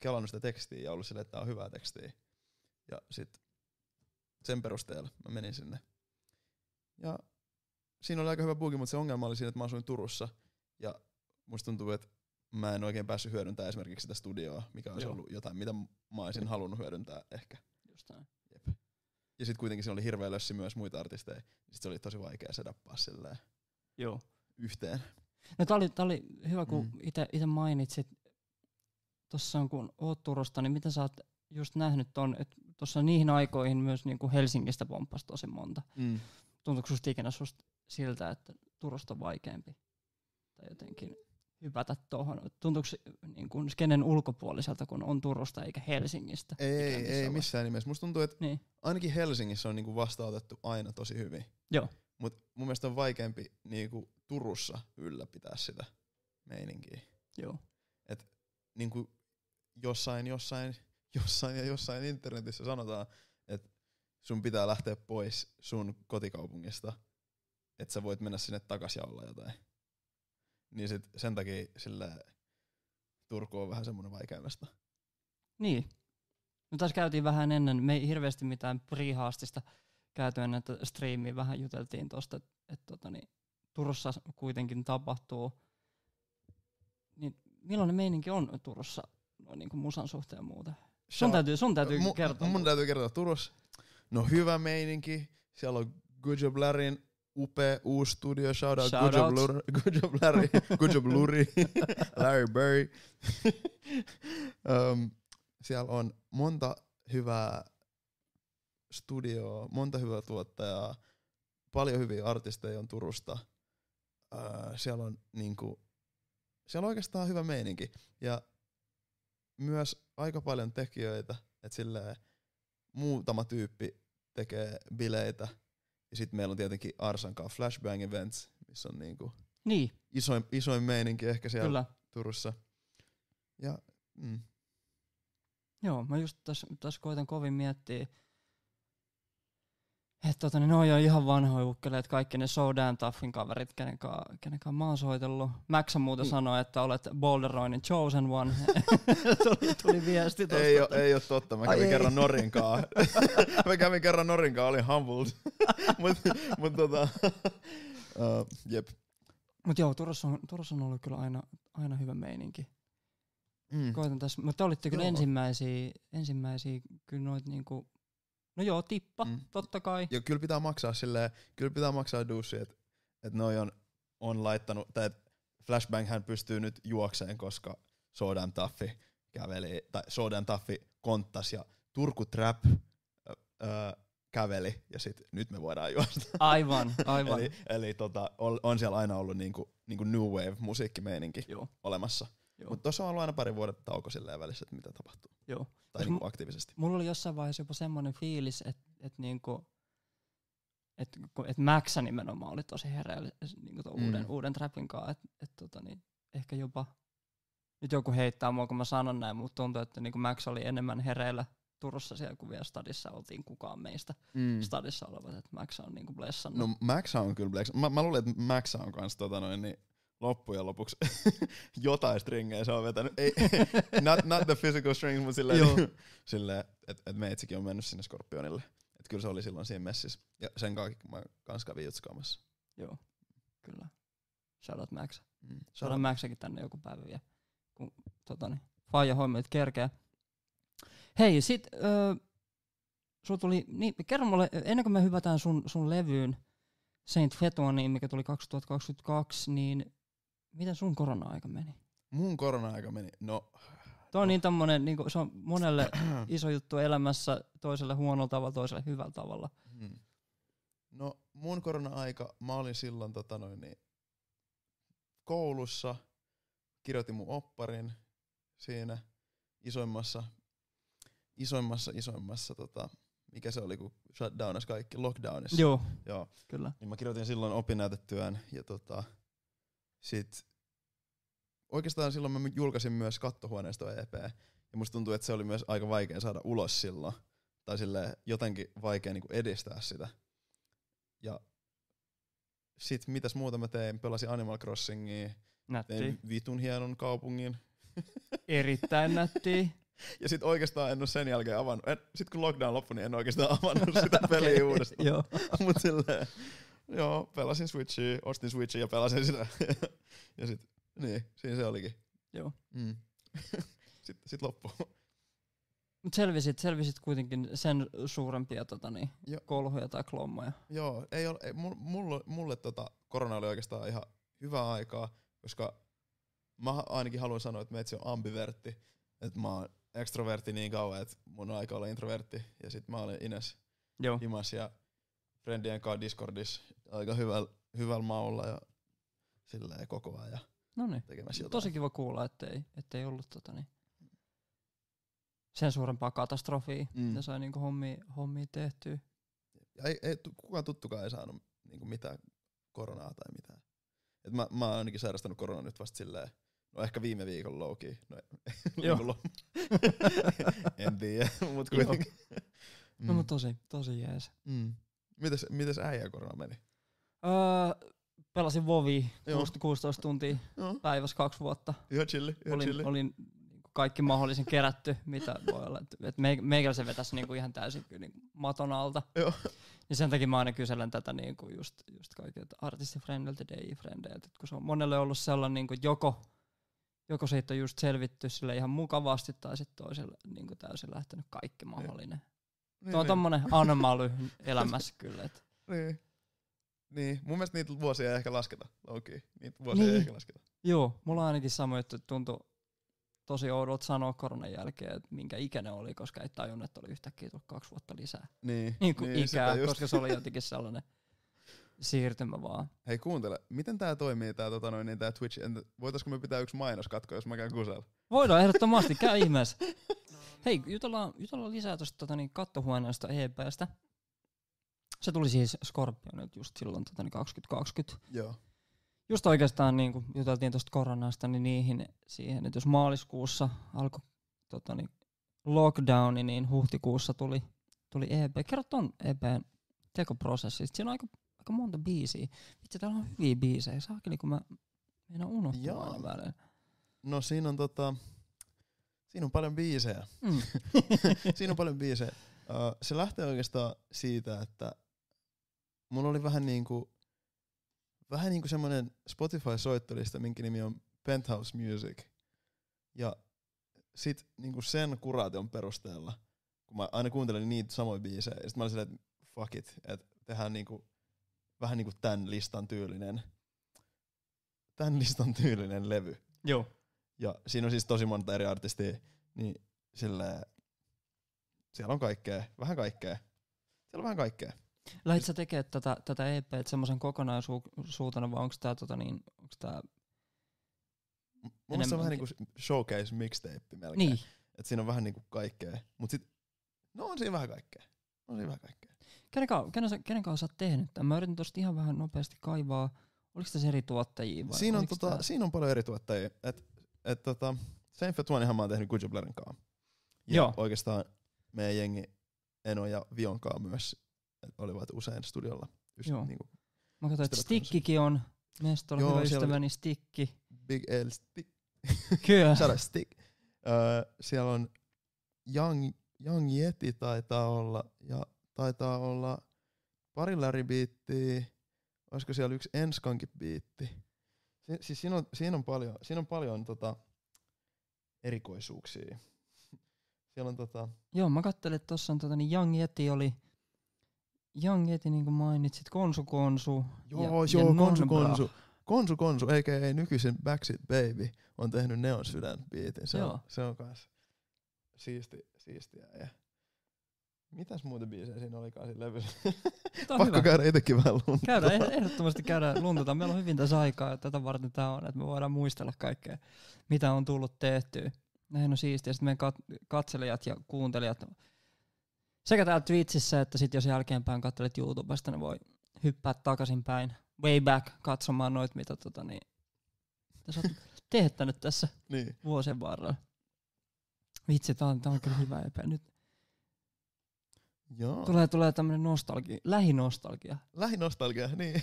kelannut sitä tekstiä ja ollut silleen, että tää on hyvää tekstiä. Ja sit sen perusteella mä menin sinne. Ja siinä oli aika hyvä bugi, mutta se ongelma oli siinä, että mä asuin Turussa. Ja musta tuntuu, että mä en oikein päässyt hyödyntämään esimerkiksi sitä studioa, mikä olisi Joo. ollut jotain, mitä mä olisin halunnut hyödyntää ehkä. Just näin. Jep. ja sitten kuitenkin siinä oli hirveä lössi myös muita artisteja. Sitten se oli tosi vaikea sedappaa silleen Joo. yhteen. No tää oli, tää oli hyvä, kun Mm. ite mainitsit, tuossa on kun oot Turusta, niin miten sä oot just nähnyt ton, että tuossa niihin aikoihin myös niinku Helsingistä pomppasi tosi monta. Mm. Tuntuuko susta ikinä susta siltä, että Turusta on vaikeampi? Tai jotenkin hypätä tuohon. Tuntuuko niin kuin skenen ulkopuoliselta, kun on Turusta eikä Helsingistä? Ei, ei on missään nimessä. Musta tuntuu, että Niin. ainakin Helsingissä on niinku vastaanotettu aina tosi hyvin. Joo. Mut mun mielestä on vaikeampi niinku Turussa ylläpitää sitä meininkiä. Joo. Niinku jossain, jossain, jossain ja jossain internetissä sanotaan, että sun pitää lähteä pois sun kotikaupungista, että sä voit mennä sinne takas ja olla jotain. Niin sit sen takia sillä Turku on vähän semmonen vaikeimmasta. Niin. No tässä käytiin vähän ennen, me ei hirveästi mitään prehaastista käyty ennen, että striimiä vähän juteltiin tuosta, että et, tota, niin, Turussa kuitenkin tapahtuu. Niin millainen meininki on Turussa no, niin kuin musan suhteen muuta? Sun täytyy, sun täytyy Mu- kertoa. Mun täytyy kertoa Turussa. No hyvä meininki. Siellä on Good Job Larryn upea uusi studio. Shout out, Shout Good, Job out. Lur, Good Job Larry. Good Job Luri. Larry Berry. um, siellä on monta hyvää studioa, monta hyvää tuottajaa. Paljon hyviä artisteja on Turusta. Uh, siellä on niinku, siellä on oikeastaan hyvä meininki. Ja myös aika paljon tekijöitä, että silleen muutama tyyppi tekee bileitä. Ja sitten meillä on tietenkin Arsan kanssa Flashbang Events, missä on niinku Niin, isoin, isoin meininki ehkä siellä kyllä. Turussa. Ja mm, Joo, mä just tässä täs koitan kovin miettiä, että tota, niin ne on jo ihan vanhoja ukkeleet, kaikki ne Sodan Toughin kaverit, kenen kanssa, kenen mä oon soitellut. Max on muuten Mm. sanoi, että olet Boulderoinin chosen one. tuli, tuli viesti tosta. ei, ole, ei ole totta, mä Ai kävin ei. kerran Norinkaa. mä kävin kerran Norinkaa, olin humbled. mut, mut tota, uh, jep. Mut joo, Turussa on, Turussa on ollut kyllä aina, aina hyvä meininki. Mm. Koitan tässä, mutta te olitte kyllä Joo. ensimmäisiä, ensimmäisiä kyllä noit niinku, no joo, tippa, Mm. totta kai. Ja kyllä pitää maksaa silleen, kyllä pitää maksaa duussi, että et noi on, on laittanut, tai Flashbang hän pystyy nyt juokseen, koska Sodan Taffi käveli, tai Sodan Taffi konttas ja Turku Trap ö, ö, käveli, ja sit nyt me voidaan juosta. Aivan, aivan. eli eli tota, on, on siellä aina ollut niinku, niinku new wave musiikkimeininki joo, olemassa. Mutta tuossa on ollut aina pari vuoden tauko silleen välissä, että mitä tapahtuu. joo. Tai niinku aktiivisesti. Mulla oli jossain vaiheessa jopa semmoinen fiilis, että et niinku, et, et Maxa nimenomaan oli tosi hereillä niinku Mm. uuden, uuden trapin kanssa, että et, tota, niin, ehkä jopa, nyt joku heittää mua kun mä sanon näin, mutta tuntuu, että niinku Max oli enemmän hereillä Turussa siellä, kun vielä stadissa oltiin kukaan meistä Mm. stadissa olevat, että Max on niinku blessannut. No Max on kyllä Blex. Mä, mä luulen, että Max on kans tota noin, niin loppujen lopuksi jotain stringejä se on vetänyt. Ei, not, not the physical strings, mutta silleen, Joo. silleen että et meitsikin on mennyt sinne Scorpionille. Et kyllä se oli silloin siinä messissä. Ja sen kanssa mä kans kävin jutskaamassa. Joo, kyllä. Shout out Max. Mm. Saadaan Maxakin tänne joku päivä vielä, kun tota, niin, faija hommit kerkeä. Hei, sit öö, sul tuli, niin, kerro mulle, ennen kuin me hypätään sun, sun levyyn Saint Fetoniin, mikä tuli 2022, niin miten sun korona-aika meni? Mun korona-aika meni, no... Tuo on niin tommonen, niin se on monelle iso juttu elämässä, toiselle huonolla tavalla, toiselle hyvällä tavalla. Hmm. No mun korona-aika, mä olin silloin tota noin, niin, koulussa, kirjoitin mun opparin siinä isoimmassa, isoimmassa, isoimmassa, tota, mikä se oli, kun shutdownas kaikki, lockdownissa. Joo, Joo. kyllä. Niin mä kirjoitin silloin opinnäytetyön ja tota, sit oikeastaan silloin mä julkaisin myös kattohuoneisto EP. Ja musta tuntuu, että se oli myös aika vaikea saada ulos silloin. Tai sille jotenkin vaikea niinku edistää sitä. Ja sit mitäs muuta mä tein? Pelasin Animal Crossingia, Nätti. tein vitun hienon kaupungin. Erittäin nätti. Ja sit oikeastaan en oo sen jälkeen avannut. En, sit kun lockdown loppui, niin en oikeastaan avannut sitä peliä Okei, uudestaan. Joo. Mut silleen, joo, pelasin Switchia, ostin Switchia ja pelasin sitä. ja sit, niin, siinä se olikin. Joo. Mm. sitten sit loppu. Mut selvisit, selvisit kuitenkin sen suurempia tota, niin, Jo. kolhuja tai klommoja. Joo, ei ole, ei, mulle, mulle, mulle tota, korona oli oikeastaan ihan hyvää aikaa, koska mä ainakin haluan sanoa, että meitsi on ambivertti. Että mä oon extrovertti niin kauan, että mun aika olla introvertti. Ja sit mä olen Ines Joo. himas ja friendien kanssa Discordissa aika hyvällä hyväl maulla ja silleen koko ajan No niin. tekemässä jotain. Tosi kiva kuulla, ettei, ettei ollut tota, niin, sen suurempaa katastrofia, Mm. mm. ja sai niinku hommia, hommia tehtyä. Ja ei, ei, kukaan tuttukaan ei saanut niinku mitään koronaa tai mitään. Et mä, mä oon ainakin sairastanut koronaa nyt vasta silleen, no ehkä viime viikon louki. No, Joo. en tiedä, mut Joo. kuitenkin. No mut tosi, tosi jees. mm. Mites, mites äijä korona meni? Öö, pelasin Vovi Joo. 16 tuntia Joo. päivässä kaksi vuotta. Ihan chilli, ihan chilli. Olin, olin niinku kaikki mahdollisen kerätty, mitä voi olla. Et, meik- meikäläisen vetäisi niinku ihan täysin niinku maton alta. Joo. Ja sen takia mä aina kyselen tätä niinku just, just kaikilta artistifrendeiltä, DJ-frendeiltä, kun se on monelle ollut sellainen niinku joko, joko siitä on just selvitty sille ihan mukavasti tai sitten toiselle niinku täysin lähtenyt kaikki mahdollinen. Niin, Tuo on niin. tommonen anomaly elämässä kyllä. Et. Niin. Niin, mun mielestä niitä vuosia ei ehkä lasketa, Loki. Niitä vuosia Niin. ei ehkä lasketa. Joo, mulla on ainakin sama juttu, että tuntui tosi oudolta sanoa koronan jälkeen, että minkä ikäinen oli, koska ei tajunnut, että oli yhtäkkiä tullut kaksi vuotta lisää. Niin, Niin kuin niin, ikää, koska se oli jotenkin sellainen siirtymä vaan. Hei kuuntele, miten tää toimii tää, tota noin, niin tää Twitch? Entä, voitaisko me pitää yksi mainoskatko, jos mä käyn kusella? Voidaan ehdottomasti, käy ihmeessä. Hei, jutellaan, jutellaan lisää tuosta tota, niin kattohuoneesta EPstä. Se tuli siis Scorpionilta just silloin tota, niin 2020. Joo. Just oikeastaan niin kun juteltiin tuosta koronasta, niin niihin siihen, että jos maaliskuussa alkoi tota, niin lockdowni, niin huhtikuussa tuli, tuli EP. Kerro ton EPn tekoprosessista. Siinä on aika, aika monta biisiä. Vitsi, täällä on hyviä biisejä. Saakeli, kun mä meinaan unohtaa Joo. aina välillä. No siinä on tota, siinä on paljon biisejä. Mm. siinä on paljon biisejä. Uh, se lähtee oikeastaan siitä, että mulla oli vähän niinku, vähän niinku semmonen Spotify-soittolista, minkä nimi on Penthouse Music. Ja sit niinku sen kuraation perusteella, kun mä aina kuuntelin niitä samoja biisejä, ja sit mä olin silleen, että fuck it, että tehdään niinku, vähän niinku tän listan tyylinen, tän listan tyylinen levy. Joo. Ja siinä on siis tosi monta eri artistia, niin silleen, siellä on kaikkea, vähän kaikkea. Siellä on vähän kaikkea. Lähit sä tekemään tätä, tätä EPtä semmoisen kokonaisuutena, vai onko tää, tota niin, onks tää, Mun mielestä se on vähän niinku showcase mixtape melkein. niin, Et siinä on vähän niinku kaikkea. Mut sit, no on siinä vähän kaikkea. On siinä vähän kaikkea. kenen, kanssa- kenen, sä- kenen kanssa sä oot tehnyt tämän? Mä yritin tosta ihan vähän nopeasti kaivaa. Oliko tässä eri tuottajia vai Siinä on, tota, tää- siinä on paljon eri tuottajia. Et, et tota, Same for Twanihan mä oon tehnyt Blairin kanssa. Ja Joo. oikeastaan meidän jengi Eno ja Vion kanssa myös olivat usein studiolla. Just Joo. niinku Mä katsoin, että Stikkikin on. Mestolla Joo, hyvä oli- ystäväni Stikki. Big L Stick. Kyllä. Out Stick. Öö, siellä on Young, Young Yeti taitaa olla ja taitaa olla pari Larry biittiä. Olisiko siellä yksi Enskankin biitti? Si- siis siinä on, siinä on paljon, siinä on paljon tota, erikoisuuksia. Siellä on tota, Joo, mä kattelin, että tossa on tota, niin Young Yeti oli Young Yeti, niin kuin mainitsit, Konsu Konsu. joo, ja, joo, ja Konsu. Konsu. Konsu Konsu, eikä ei nykyisin Backseat Baby, on tehnyt Neon Sydän biitin. Se Joo. on, se on kans siisti, siistiä. Ja mitäs muuta biisejä siinä olikaan siinä levyllä? Pakko hyvä. käydä itekin vähän lunta. Käydään, eh- ehdottomasti käydään luntataan. Meillä on hyvin tässä aikaa, ja tätä varten tämä on, että me voidaan muistella kaikkea, mitä on tullut tehtyä. Näin on siistiä. Sitten meidän kat- katselijat ja kuuntelijat, sekä täällä Twitchissä, että sitten jos jälkeenpäin katselet YouTubesta, ne voi hyppää takaisinpäin, way back, katsomaan noit, mitä tota niin, sä oot teettänyt tässä Niin. vuosien varrella. Vitsi, tää on, tää on kyllä hyvä epä. Nyt Joo. tulee, tulee tämmönen nostalgia, lähinostalgia. Lähinostalgia, niin.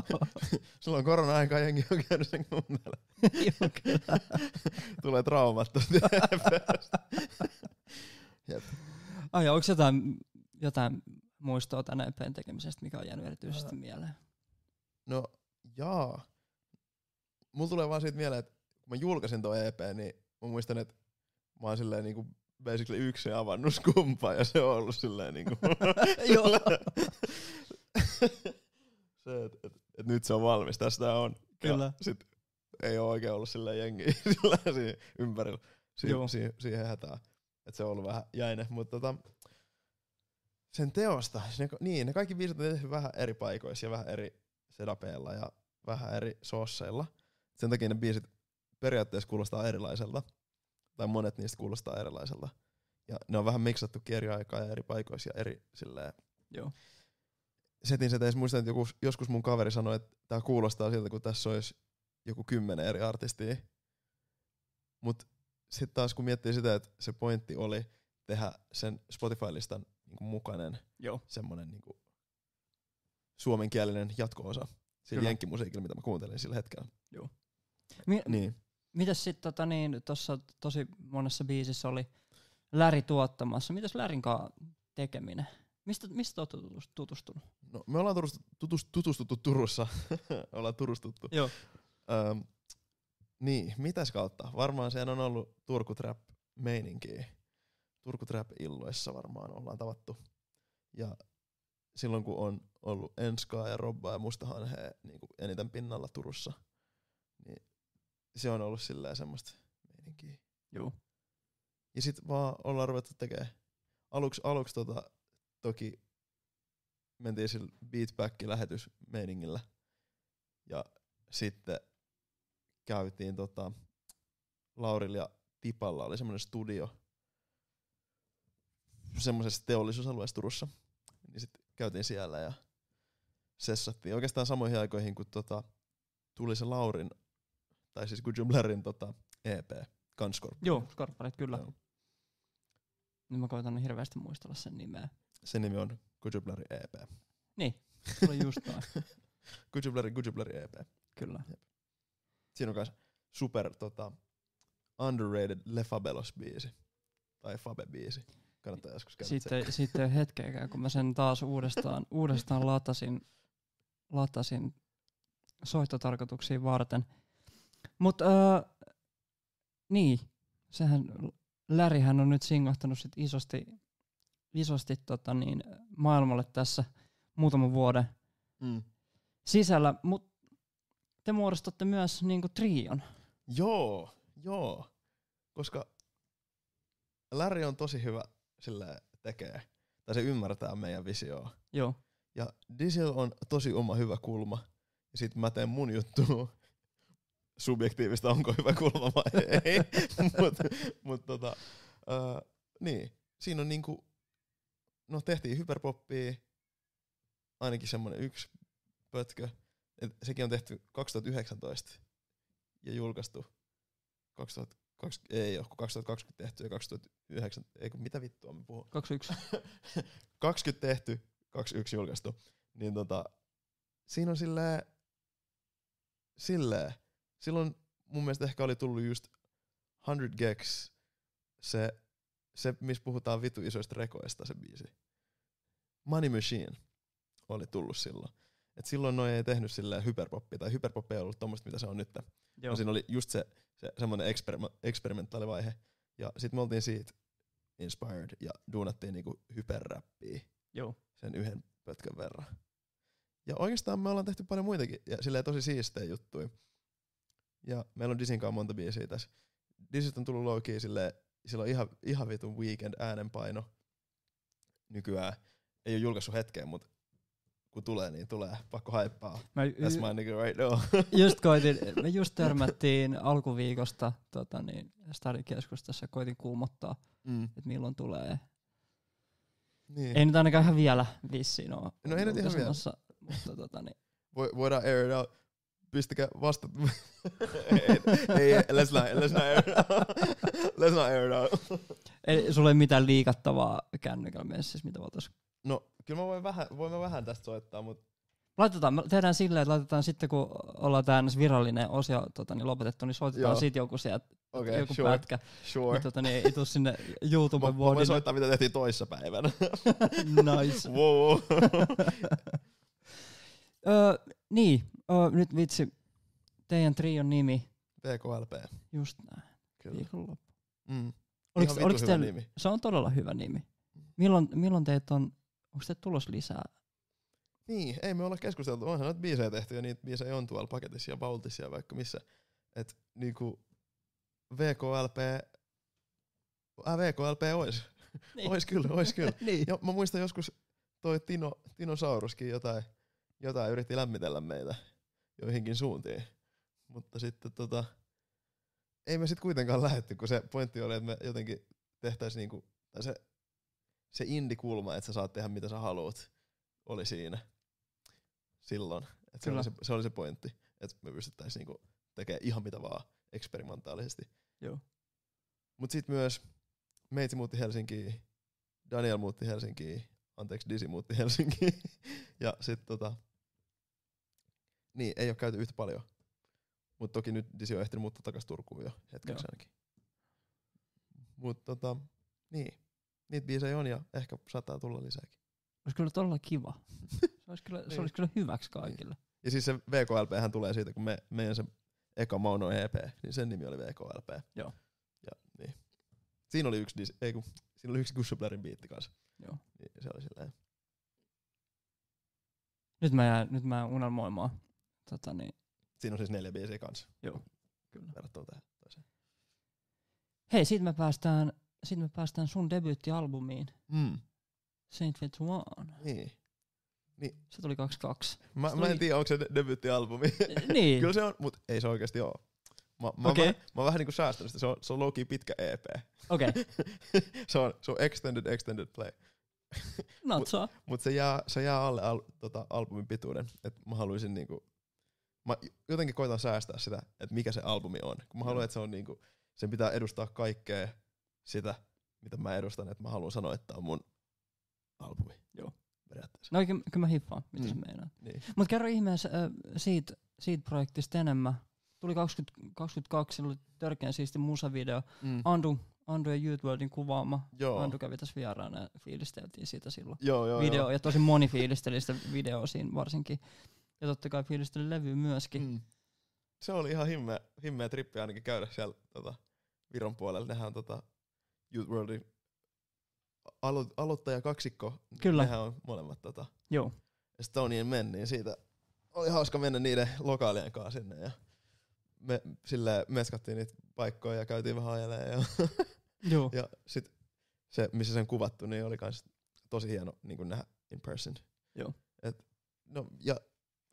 Sulla on korona-aikaa jengi on käynyt sen kuuntelemaan. Joo, kyllä. Tulee traumat Jep. Ai, onko jotain, jotain muistoa tänä EPn tekemisestä, mikä on jäänyt erityisesti Ää. mieleen? No, jaa. Mulla tulee vaan siitä mieleen, että kun mä julkaisin tuon EP, niin mä muistan, että mä oon silleen niinku basically yksin avannut skumpaa ja se on ollut silleen niinku... Joo. se, et, et, et, nyt se on valmis, tästä on. Kyllä. Ja sit ei ole oikein ollut silleen jengi sillä siinä ympärillä si- si- siihen hätään. Et se on ollut vähän jäine, mutta tota, sen teosta, ne, niin, ne kaikki biisit on tehty vähän eri paikoissa ja vähän eri sedapeilla ja vähän eri soosseilla. Sen takia ne biisit periaatteessa kuulostaa erilaiselta. Tai monet niistä kuulostaa erilaiselta. Ja ne on vähän miksattu eri aikaa ja eri paikoissa ja eri silleen Joo. setin se teis muistan, että joku, joskus mun kaveri sanoi, että tää kuulostaa siltä, kun tässä olisi joku kymmenen eri artistia. Mut sitten taas kun miettii sitä, että se pointti oli tehdä sen Spotify-listan niinku mukainen Joo. semmonen niinku suomenkielinen jatko-osa sillä jenkkimusiikilla, mitä mä kuuntelin sillä hetkellä. Mi- Niin. Mitäs sitten tota niin, tossa tosi monessa biisissä oli Läri tuottamassa. Mitäs Lärin kanssa tekeminen? Mistä, mistä tutus- tutustunut? No, me ollaan tutustu, tutus, tutustuttu Turussa. ollaan turustuttu. Joo. Öm, niin, mitäs kautta? Varmaan siellä on ollut Turku Trap meininkiä. Turku Trap illoissa varmaan ollaan tavattu. Ja silloin kun on ollut Enskaa ja Robbaa ja Mustahanhea niin eniten pinnalla Turussa, niin se on ollut silleen semmoista meininkiä. Joo. Ja sit vaan ollaan ruvettu tekemään. Aluksi, aluksi tota, toki mentiin sillä beatback-lähetysmeiningillä. Ja sitten käytiin tota, Laurilla ja Tipalla oli semmoinen studio semmoisessa teollisuusalueessa Turussa. Niin sitten käytiin siellä ja sessattiin oikeastaan samoihin aikoihin, kun tota, tuli se Laurin, tai siis Gujumlerin tota, EP, Kanskorp. Joo, Skorparit kyllä. Joo. Nyt mä koitan hirveästi muistella sen nimeä. Sen nimi on Gujubleri EP. Niin, se oli just noin. Gujubleri, Gujubleri EP. kyllä. Siinä on myös super tota, underrated Lefabelos-biisi. Tai Fabe-biisi. Kannattaa joskus käydä Sitten, sitten hetkeäkään, kun mä sen taas uudestaan, uudestaan latasin, latasin soittotarkoituksiin varten. Mutta öö, niin, sehän, Lärihän on nyt singahtanut sit isosti, isosti tota niin, maailmalle tässä muutaman vuoden Mm. sisällä, mutta te muodostatte myös niinku trion. Joo, joo. Koska Larry on tosi hyvä sillä tekee. Tai se ymmärtää meidän visioa. Joo, Ja Diesel on tosi oma hyvä kulma. Ja sit mä teen mun juttu subjektiivista, onko hyvä kulma vai ei. Mutta mut tota, uh, niin. Siinä on niinku, no tehtiin hyperpoppia, ainakin semmonen yksi pötkö. Et sekin on tehty 2019 ja julkaistu 2020, ei ole, kun 2020 tehty ja 2009, ei kun mitä vittua mä puhun. 21. 20 tehty, 21 julkaistu. Niin tota, siinä on silleen, silleen, silloin mun mielestä ehkä oli tullut just 100 Gex, se, se missä puhutaan vitu isoista rekoista se biisi. Money Machine oli tullut silloin. Et silloin noi ei tehnyt silleen hyperpoppia, tai hyperpoppi ei ollut tommoista, mitä se on nyt. Joo. No siinä oli just se, se semmoinen eksperima- eksperimentaalivaihe. Ja sit me oltiin siitä inspired ja duunattiin niinku hyperräppiä Joo. sen yhden pötkän verran. Ja oikeastaan me ollaan tehty paljon muitakin ja silleen tosi siistejä juttuja. Ja meillä on Disin kanssa monta biisiä tässä. Disistä on tullut low key silleen, sillä on ihan, ihan vitun weekend äänenpaino nykyään. Ei ole julkaissut hetkeen, mutta kun tulee, niin tulee. Pakko haippaa. Mä That's my nigga right now. just koitin, me just törmättiin alkuviikosta tota niin, Stadikeskustassa, koitin kuumottaa, mm. että milloin tulee. Niin. Ei nyt ainakaan ihan vielä vissiin ole. No ei nyt ihan vielä. Mutta tota niin, Voi, voidaan air it out. Pistäkää vasta. ei, let's not, let's not air it out. let's not air it out. ei, sulla ei mitään liikattavaa kännykällä messissä, mitä voitais. No, kyllä mä voin vähän, voin mä vähän tästä soittaa, mutta Laitetaan, me tehdään silleen, että laitetaan sitten kun ollaan ns. virallinen osio tota, niin lopetettu, niin soitetaan Joo. sit joku sieltä, okei, joku sure, pätkä. sure. Niin, tota, niin ei tuu sinne Mä, YouTube mä voin soittaa, mitä tehtiin toissa päivänä. nice. wow. Öö, niin, öö, nyt vitsi, teidän trion nimi, TKLP, just näin, kyllä. viikonloppu. Mm. Oliks, vitun oliks hyvä teillä, nimi. se on todella hyvä nimi. Milloin, milloin teitä on, onko teitä tulos lisää? Niin, ei me olla keskusteltu. Onhan noita biisejä tehty ja niitä biisejä on tuolla paketissa ja vaultissa ja vaikka missä. Et niinku VKLP, äh, VKLP ois. Niin. Ois kyllä, ois kyllä. niin. Ja mä muistan joskus toi Tino, Tino Sauruskin jotain, jotain yritti lämmitellä meitä joihinkin suuntiin. Mutta sitten tota, ei me sitten kuitenkaan lähetty, kun se pointti oli, että me jotenkin tehtäisiin niinku, tai se, se indie-kulma, että sä saat tehdä mitä sä haluat, oli siinä silloin. Et se, Kyllä. oli se, se oli se pointti, että me pystyttäisiin niinku tekemään ihan mitä vaan eksperimentaalisesti. Joo. Mut sit myös Meitsi muutti Helsinkiin, Daniel muutti Helsinkiin, anteeksi Disi muutti Helsinkiin. ja sit tota, niin ei ole käyty yhtä paljon. Mutta toki nyt Disi on ehtinyt muuttaa takas Turkuun jo hetkeksi Joo. ainakin. Mutta tota, niin. Niitä biisejä on ja ehkä saattaa tulla lisääkin. Olisi kyllä todella kiva. Se olisi kyllä, se Niin. olisi kyllä hyväksi kaikille. Ja siis se VKLP hän tulee siitä, kun me, meidän se eka Mauno EP, niin sen nimi oli VKLP. Joo. Ja niin. Siinä oli yksi, dis- ei kun, siinä oli yksi Gushublerin biitti kanssa. Joo. Niin se oli silleen. Nyt mä jään, nyt mä jään unelmoimaan. Tota niin, Siinä on siis neljä biisiä kanssa. Joo, kyllä. Verrattuna tähän toiseen. Hei, sit me päästään, sit me päästään sun debyyttialbumiin. Mm. Saint Fit One. Niin. Se tuli 22. Mä, Se mä en tuli- tiedä, onko se de- debyyttialbumi. niin. Kyllä se on, mut ei se oikeesti oo. Mä, mä, okay. mä, mä oon vähän niinku säästänyt sitä. Se on, se on low-key pitkä EP. Okei, okay. se, on, se on extended, extended play. not so. Mut se jää, se jää alle al, tota, albumin pituuden. Et mä haluaisin niinku, mä jotenkin koitan säästää sitä, että mikä se albumi on. Kun mä haluan, että se on niinku, sen pitää edustaa kaikkea sitä, mitä mä edustan. Että mä haluan sanoa, että on mun albumi. Joo. Periaatteessa. No kyllä, kyllä mä hiffaan, mitä Mm. se meinaa. Niin. Mut kerro ihmeessä äh, siitä, siitä projektista enemmän. Tuli 20, 22, siinä oli törkeän siisti musavideo. Mm. Andu, Andu ja Youth Worldin kuvaama. Joo. Andu kävi tässä vieraana ja fiilisteltiin siitä silloin. Joo, joo, video, joo. ja tosi moni fiilisteli sitä videoa siinä varsinkin. Ja totta kai fiilisteli levyä myöskin. Mm. Se oli ihan himmeä, himmeä trippi ainakin käydä siellä tota, Viron puolella. Nehän on tota, Youth Worldin alo- aloittaja kaksikko. Kyllä. Nehän on molemmat tota, Joo. Estonian men, niin siitä oli hauska mennä niiden lokaalien kanssa sinne. Ja me sille meskattiin niitä paikkoja ja käytiin vähän ajelemaan. Ja, Joo. ja sit se, missä sen kuvattu, niin oli kans tosi hieno niin nähdä in person. Joo. Et, no, ja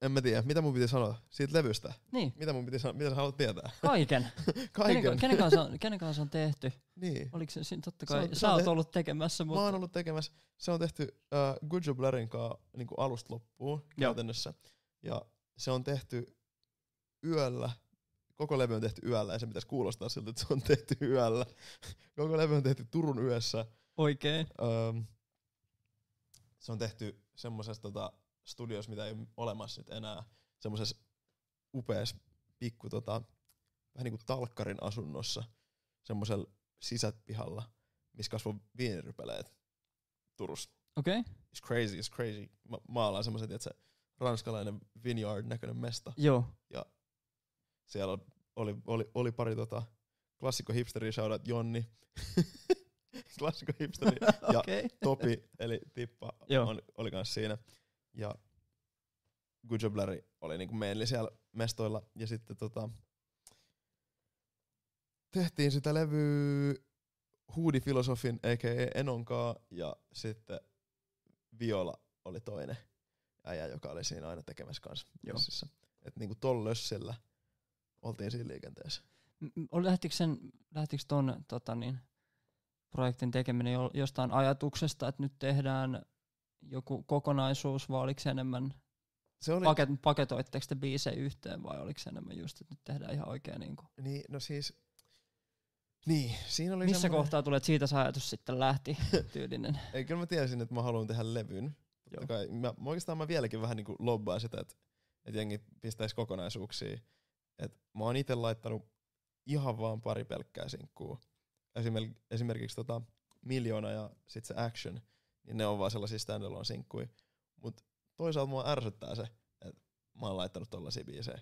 en mä tiedä, mitä mun piti sanoa siitä levystä. Niin, Mitä mun piti sanoa, mitä sä haluat tietää? kaiken. Kaiken. Kenen, kenen, kanssa on, kenen kanssa on tehty? Niin. Oliko se totta Se kai, on- se sä on oot te- ollut tekemässä, Mä mutta oon ollut tekemässä, se on tehty uh, Good Job Larryn kanssa niin alusta loppuun Joo. käytännössä. Ja se on tehty yöllä, koko levy on tehty yöllä ja se pitäisi kuulostaa siltä, että se on tehty yöllä. koko levy on tehty Turun yössä. oikein. Um, se on tehty semmoisessa tota, studiossa, mitä ei ole olemassa nyt enää. Semmoisessa upeassa pikku tota, vähän niinku talkkarin asunnossa. Semmoisella sisäpihalla, missä kasvoi viinirypeleet Turussa. Okei, okay. It's crazy, it's crazy. Ma- maalaan semmoisen, että se ranskalainen vineyard näköinen mesta. joo. Siellä oli, oli, oli pari tota, klassikko hipsteri, shoutout Jonni. klassikko hipsteri. Ja Okei. Topi, eli Tippa, Joo. on, oli kans siinä. Ja Good Job Larry oli niinku mainly siellä mestoilla. Ja sitten tota, tehtiin sitä levyä Huudi Filosofin, a.k.a. Enonkaa, ja sitten Viola oli toinen äijä, joka oli siinä aina tekemässä kanssa. Joo. messissä. Et niinku tolla lössillä oltiin siinä liikenteessä. Lähtikö, sen, lähtikö ton tota niin, projektin tekeminen jo, jostain ajatuksesta, että nyt tehdään joku kokonaisuus, vai oliko se enemmän, Se oli, paket, paketoitteko te biisejä yhteen, vai oliko se enemmän just, että nyt tehdään ihan oikein niin kuin. niin, no siis, niin, siinä oli Missä semmonen- kohtaa tulee, että siitä se ajatus sitten lähti tyylinen? Ei, kyllä mä tiesin, että mä haluan tehdä levyn. Joo. kai, mä, oikeastaan mä vieläkin vähän niinku lobbaan sitä, että, että jengi pistäisi kokonaisuuksia. Et mä oon itse laittanut ihan vaan pari pelkkää sinkkuu. Esimerk, esimerkiksi tota Miljoona ja sit se Action, niin ne on vaan sellaisia standalone sinkkuja. Mut toisaalta mua ärsyttää se, että mä oon laittanut tollasia biisejä.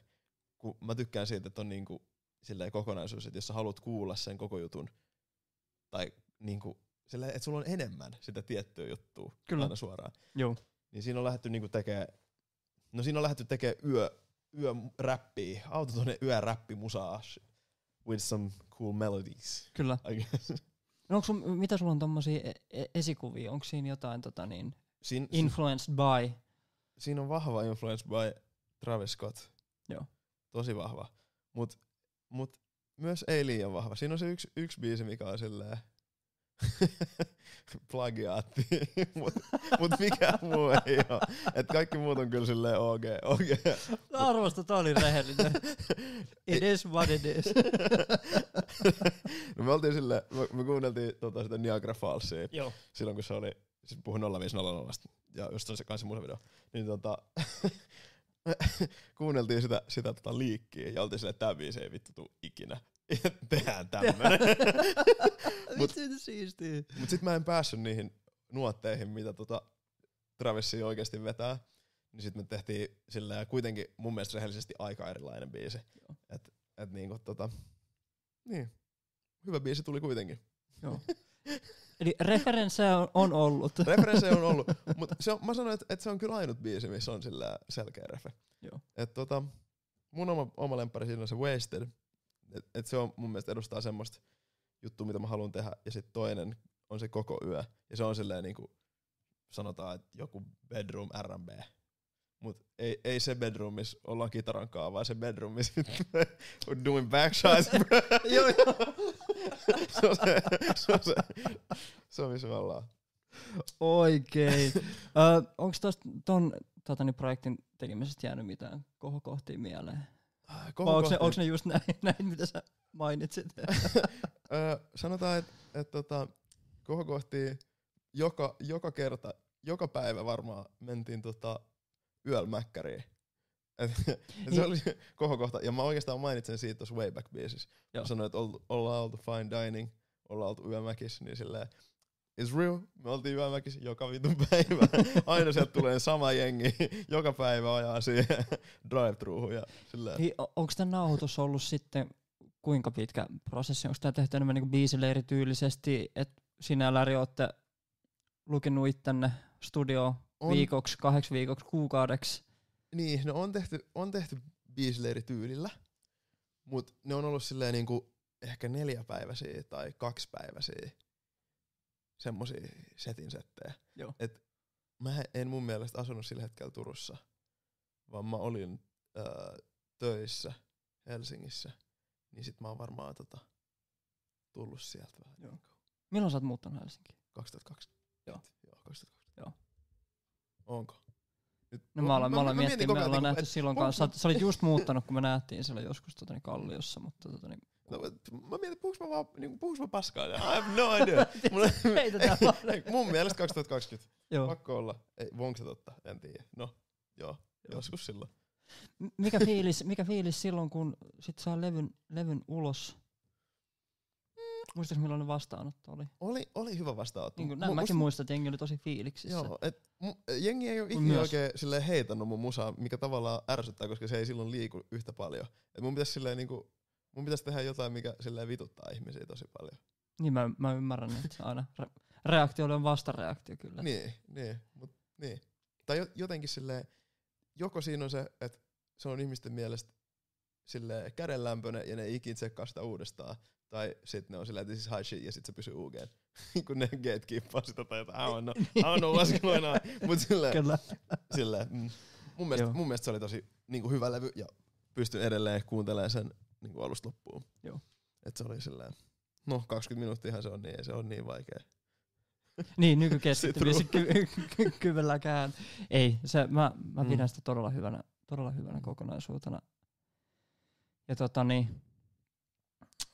Kun mä tykkään siitä, että on niinku silleen kokonaisuus, että jos sä haluat kuulla sen koko jutun, tai niinku, sillä, että sulla on enemmän sitä tiettyä juttua Kyllä. aina suoraan. Joo. Niin siinä on lähdetty niinku tekee, no siinä on lähdetty tekee yö, yö räppiä, autotone yö räppi musaa with some cool melodies. Kyllä. I guess. No onko sun, mitä sulla on tommosia e- e- esikuvia? Onko siinä jotain tota niin, Siin, influenced by? siinä on vahva influence by Travis Scott. Joo. Tosi vahva. Mut, mut myös ei liian vahva. Siinä on se yksi, yksi biisi, mikä on silleen plagiaatti, mut, mut mikä muu ei oo. Et kaikki muut on kyllä silleen OG, OG. Arvosta, tää oli rehellinen. It is what it is. no me oltiin silleen, me, me kuunneltiin tota sitä Niagara Fallsia Joo. silloin kun se oli, siis puhuin 0500 ja just se kanssa musavideo, niin tota, kuunneltiin sitä, sitä tota liikkiä ja oltiin silleen, että tää biisi ei vittu tuu ikinä. Ja tehdään tämmönen. Mut- Vitsi, siistiä. Mut sit mä en päässyt niihin nuotteihin, mitä tota Travissi oikeasti vetää. Niin sit me tehtiin sillä kuitenkin mun mielestä rehellisesti aika erilainen biisi. Joo. Et, et niinku tota, niin. Hyvä biisi tuli kuitenkin. Joo. Eli referenssejä on, on ollut. Referenssejä on ollut, mutta se on, mä sanoin, että, että se on kyllä ainut biisi, missä on sillä selkeä refe. Joo. Et tota, mun oma, oma lemppari siinä on se Wasted. Et, et se on mun mielestä edustaa semmoista juttua, mitä mä haluan tehdä. Ja sitten toinen on se koko yö. Ja se on silleen niinku, sanotaan, että joku bedroom R&B. Mut ei, ei se bedroom, missä ollaan kitaran kaa, vaan se bedroom, missä doing backshots. Joo, joo. se on se, se, on se, se on missä me ollaan. Oikein. Ö, onko tosta ton tota, niin projektin tekemisestä jäänyt mitään kohokohtia mieleen? Onko ne, onks ne just näin, näin, mitä sä mainitsit? Sanotaan, että et, tota, kohokohti joka, joka kerta, joka päivä varmaan mentiin tota, yöllä mäkkäriin. Et, et se oli kohokohta. Ja mä oikeastaan mainitsen siitä tuossa Wayback-biisissä. Mä sanoin, että ol- ollaan oltu fine dining, ollaan oltu yömäkissä, niin silleen, It's real, me oltiin yömäkissä joka vitun päivä. Aina sieltä tulee sama jengi, joka päivä ajaa siihen drive-thruuhun ja silleen. niin, onko tämä nauhoitus ollut sitten kuinka pitkä prosessi? Onko tämä tehty enemmän niin biisille erityylisesti, että sinä ja Läri olette lukenut ittenne studio On- viikoksi, kahdeksi viikoksi, kuukaudeksi? Niin, no on tehty, on tehty biisille eri tyylillä, mutta ne on ollut silleen niinku ehkä neljäpäiväisiä tai kaksipäiväisiä semmosia setin settejä. Joo. Et mä en mun mielestä asunut sillä hetkellä Turussa, vaan mä olin öö, töissä Helsingissä, niin sit mä oon varmaan tota, tullut sieltä vähän. Joo. niinku Milloin sä oot muuttanut Helsinkiin? 2020. Joo. Joo, 2020. Joo. Onko? Nyt, No mä, olen, mä, mietin miettinyt, koko me ollaan niinku, nähty et silloin kanssa. mä- Sä, sä olit just muuttanut, kun me nähtiin siellä joskus tota, niin Kalliossa, mutta tota, niin, No, mä mietin, puhuks mä vaan, niinku, puhuks mä paskaa? I have no idea. Mulla, vaan. mun mielestä 2020. joo. Pakko olla. Ei, onko se totta? En tiedä. No, joo. Joo. Joskus silloin. M- Mikä fiilis, mikä fiilis silloin, kun sit saa levyn, levyn ulos? Muistatko millainen vastaanotto oli? Oli, oli hyvä vastaanotto. Niin kuin, näin, mäkin musta- muistan, että jengi oli tosi fiiliksissä. Joo, et, mu, jengi ei ole ikinä myös. oikein silleen heitannut mun musaa, mikä tavallaan ärsyttää, koska se ei silloin liiku yhtä paljon. Et mun pitäisi silleen niinku, mun pitäisi tehdä jotain, mikä silleen vituttaa ihmisiä tosi paljon. Niin mä, mä ymmärrän, että aina re- reaktio on vastareaktio kyllä. Niin, niin, mut niin. Tai jo, jotenkin silleen, joko siinä on se, että se on ihmisten mielestä silleen kädenlämpöinen ja ne ei ikin tsekkaa sitä uudestaan. Tai sitten ne on silleen, että this is high shit ja sit se pysyy UG. kun ne gatekeepaa sitä tai jotain, I don't know, I don't know what's going on. Mut silleen, Kyllä. silleen mm. mun, mielestä, Joo. mun mielestä se oli tosi niinku hyvä levy ja pystyn edelleen kuuntelemaan sen niinku alusta loppuun. Joo. Et se oli silleen, no 20 minuuttiahan se on niin, ei se on niin vaikea. Niin, nykykeskittymis ky- ky- kyvylläkään. Ei, se, mä, mä Mm. pidän sitä todella hyvänä, todella hyvänä kokonaisuutena. Ja tota niin,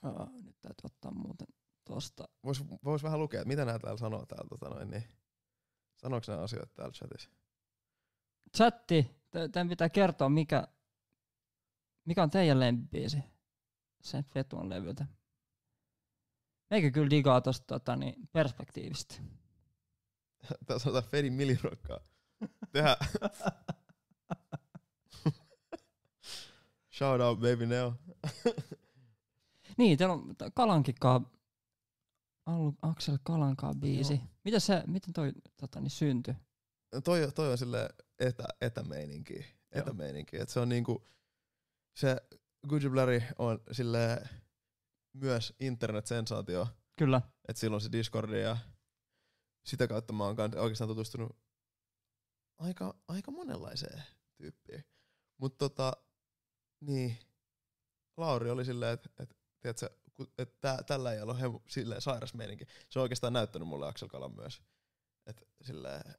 uh, nyt täytyy ottaa muuten tosta. Vois, vois vähän lukea, että mitä nää täällä sanoo täällä, tota noin, niin sanooko nämä asioita täällä chatissa? Chatti, teidän pitää kertoa, mikä, mikä on teidän lempibiisi sen Fetuan levyltä. Meikä kyllä digaa tosta tota, niin, perspektiivistä. Tää sanotaan Fedi Milirokkaa. Tehdä shout out baby Neo. Niin, teillä on Kalankikkaa ollut Aksel Kalankaan biisi. Joo. Miten se, miten toi tota, niin syntyi? Toi, toi on sille etä, etämeininki. etämeininki. Et se on niinku, se Gucci Blurry on sille myös internet-sensaatio. Kyllä. Et silloin se Discordi ja sitä kautta mä oon oikeastaan tutustunut aika, aika monenlaiseen tyyppiin. Mut tota, niin, Lauri oli silleen, että et, tiedätkö, et tää, tällä ei ole hemu, silleen sairas meininki. Se on oikeastaan näyttänyt mulle Axel Kalan myös. Et silleen,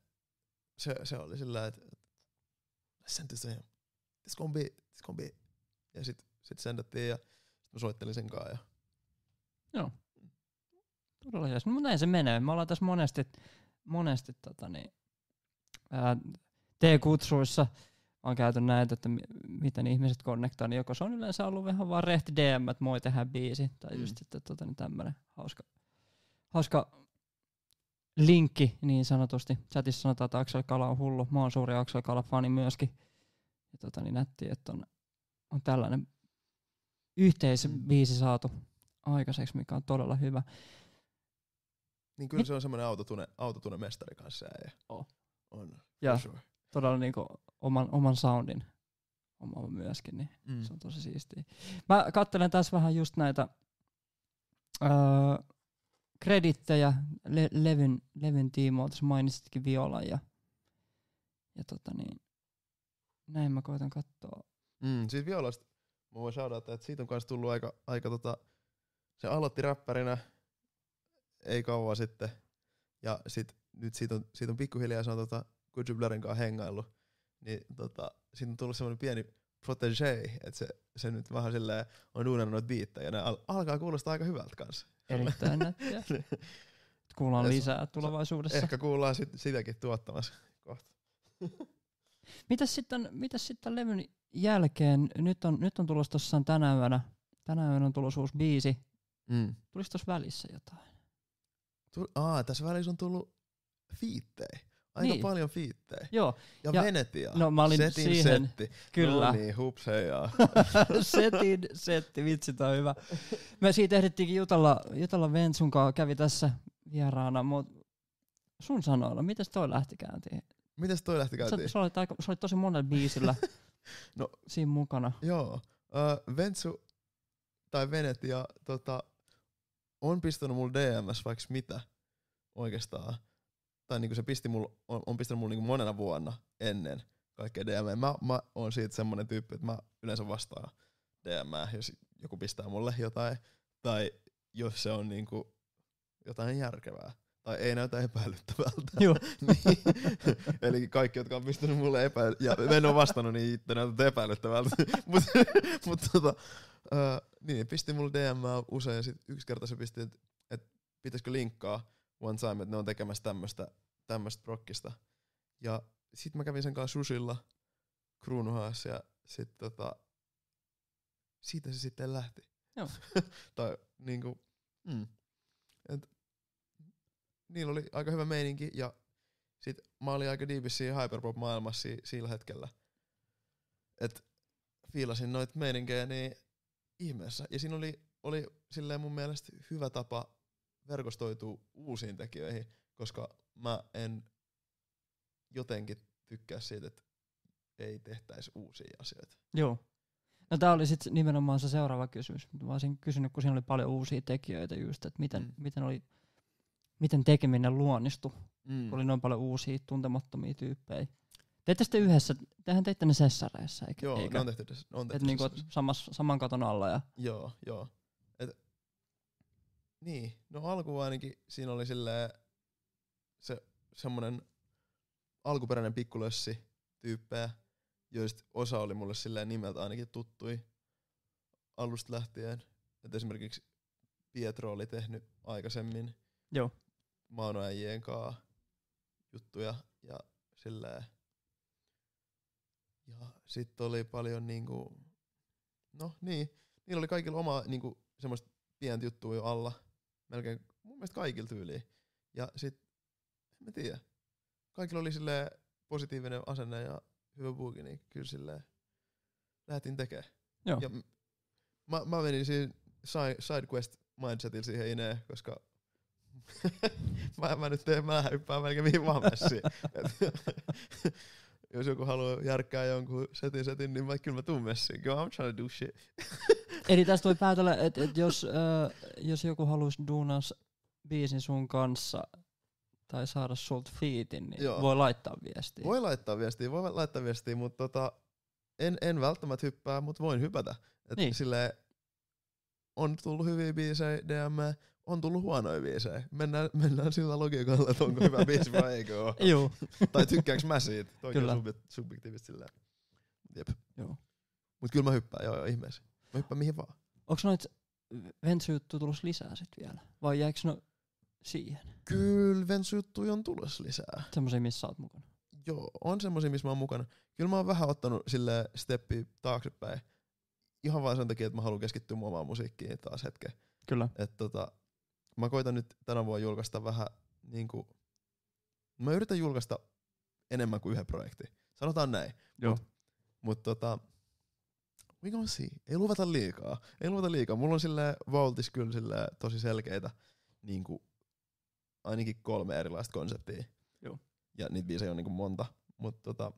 se, se oli silleen, että et, listen to him. This gonna be, this gonna be. Ja sit, sit sendattiin ja sit mä soittelin sen kanssa. Ja Todella jees. No, mutta näin se menee. Me ollaan tässä monesti, monesti tota niin, ää, T-kutsuissa on käyty näitä, että mi- miten ihmiset konnektaa, niin joko se on yleensä ollut vähän vaan rehti DM, että moi tehdään biisi, tai Mm. just sitten tota, niin tämmönen hauska, hauska linkki niin sanotusti. Chatissa sanotaan, että Axel Kala on hullu. Mä oon suuri Axel Kala-fani myöskin. Ja tota, niin nätti, että on, on tällainen yhteisbiisi saatu aikaiseksi, mikä on todella hyvä. Niin kyllä Mit- se on semmoinen autotune, autotune mestari kanssa ja Oh. on. Ja sure. todella niinku oman, oman soundin oma myöskin, niin Mm. se on tosi siistiä. Mä kattelen tässä vähän just näitä öö, kredittejä le- levyn, levyn tiimoilta. Sä mainitsitkin violan ja, ja tota niin, näin mä koitan katsoa. Mm, siitä violasta mä voin shoutata, että siitä on kans tullut aika, aika tota, se aloitti räppärinä ei kauan sitten. Ja sit, nyt siitä on, siitä on pikkuhiljaa se on tota, Blurrin kanssa hengaillut. Niin tota, siitä on tullut semmoinen pieni protégé, että se, se nyt vähän silleen on duunannut noita biittejä ja ne al- alkaa kuulostaa aika hyvältä kanssa. Erittäin nättiä. Kuullaan Ja lisää tulevaisuudessa. Ehkä kuullaan sit, sitäkin tuottamassa kohta. Mitäs sitten, mitäs sitten levyn jälkeen? Nyt on, nyt on tulossa tossaan tänä yönä. Tänä yönä on tulossa uusi biisi. Mm. Tulis tossa välissä jotain? Tul- Aa, tässä välissä on tullut fiittejä. Aika Niin. paljon fiittejä. Joo, Ja, Ja- Venetia. no mä olin Setin siihen- setti. kyllä. No niin, hups heijaa. setin, setti, vitsi on hyvä. Me siitä ehdittiinkin jutella, jutella Ventsun kanssa, kävi tässä vieraana, mut sun sanoilla, miten toi lähti käyntiin? Mites toi lähti käyntiin? Sä, sä, olit aika, sä olit tosi monella biisillä No. siinä mukana. Joo. Uh, Ventsu tai Venetia tota, on pistänyt mulle DMS vaikka mitä oikeastaan. Tai niinku se pisti mul, on, on pistänyt mulle niinku monena vuonna ennen kaikkea DM. Mä, mä oon siitä semmonen tyyppi, että mä yleensä vastaan DM, jos joku pistää mulle jotain. Tai jos se on niinku jotain järkevää. Tai ei näytä epäilyttävältä. Joo. niin. Eli kaikki, jotka on pistänyt mulle epäily... Ja en oo vastannut, niin itse näytät epäilyttävältä. Mutta mut, tota, uh, niin, pisti mulle DM usein. Sit yksi kerta se pisti, että et pitäisikö linkkaa one time, että ne on tekemässä tämmöstä, tämmöstä prokkista. Ja sit mä kävin sen kanssa susilla Kruunuhaassa ja sit tota, siitä se sitten lähti. Joo. tai niinku, mm. Et, niillä oli aika hyvä meininki ja sit mä olin aika diipissä siinä hyperpop-maailmassa si- sillä hetkellä. Et fiilasin noit meininkejä niin ihmeessä. Ja siinä oli, oli silleen mun mielestä hyvä tapa verkostoitua uusiin tekijöihin, koska mä en jotenkin tykkää siitä, että ei tehtäisi uusia asioita. Joo. No tää oli sitten nimenomaan se seuraava kysymys. Mä olisin kysynyt, kun siinä oli paljon uusia tekijöitä just, että miten, Mm. miten, oli, miten tekeminen luonnistui, Mm. kun oli noin paljon uusia tuntemattomia tyyppejä. Teitte sitten yhdessä, tehän teitte ne sessareissa, eikä? Joo, eikä? ne on tehty, on Et tehty niinku, et samas, saman katon alla ja Joo, joo. Et, niin, no alkuun ainakin siinä oli silleen se semmonen alkuperäinen pikkulössi tyyppejä, joista osa oli mulle silleen nimeltä ainakin tuttui alusta lähtien. Et esimerkiksi Pietro oli tehnyt aikaisemmin Joo. Mauno äijien kanssa juttuja ja silleen. Ja sitten oli paljon niinku, no niin, niillä oli kaikilla oma niinku semmoista pientä juttua jo alla. Melkein mun mielestä kaikilla tyyliin. Ja sit, en mä tiedä. Kaikilla oli silleen positiivinen asenne ja hyvä buuki, niin kyllä silleen lähdettiin tekemään. Joo. Ja mä, mä menin siinä side, side quest mindsetillä siihen ineen, koska mä, mä nyt teen, mä hyppään melkein mihin vaan messiin. Jos joku haluaa järkkää jonkun setin setin, niin mä, kyllä mä tuun messiin. Kyllä I'm trying to do shit. Eli tästä voi päätellä, että et jos, äh, jos joku haluaisi duunas biisin sun kanssa tai saada sulta fiitin, niin Joo. voi laittaa viestiä. Voi laittaa viestiä, voi laittaa viestiä, mutta tota, en, en välttämättä hyppää, mutta voin hypätä. Et Niin. silleen, on tullut hyviä biisejä DM, on tullut huonoja biisejä. Mennään, mennään sillä logiikalla, että onko hyvä biisi vai eikö ole. Joo. tai tykkääks mä siitä. Toki Kyllä. on subje- subjektiivista silleen. Jep. Joo. Mut kyllä mä hyppään, joo joo ihmeessä. Mä hyppään mihin vaan. Onko noit Ventsu-juttu tulossa lisää sit vielä? Vai jääkö no siihen? Kyllä Vensu-juttuja on tulossa lisää. Semmoisia, missä sä oot mukana. Joo, on semmosia, missä mä oon mukana. Kyllä mä oon vähän ottanut sille steppi taaksepäin. Ihan vaan sen takia, että mä haluan keskittyä omaan musiikkiin taas hetken. Kyllä. Et tota, mä koitan nyt tänä vuonna julkaista vähän niinku, mä yritän julkaista enemmän kuin yhden projektin. Sanotaan näin. Joo. Mut, mut tota, we gonna see. Ei luvata liikaa. Ei luvata liikaa. Mulla on sille Vaultis kyllä sille tosi selkeitä niinku, ainakin kolme erilaista konseptia. Joo. Ja niitä biisejä on niinku monta. Mut tota,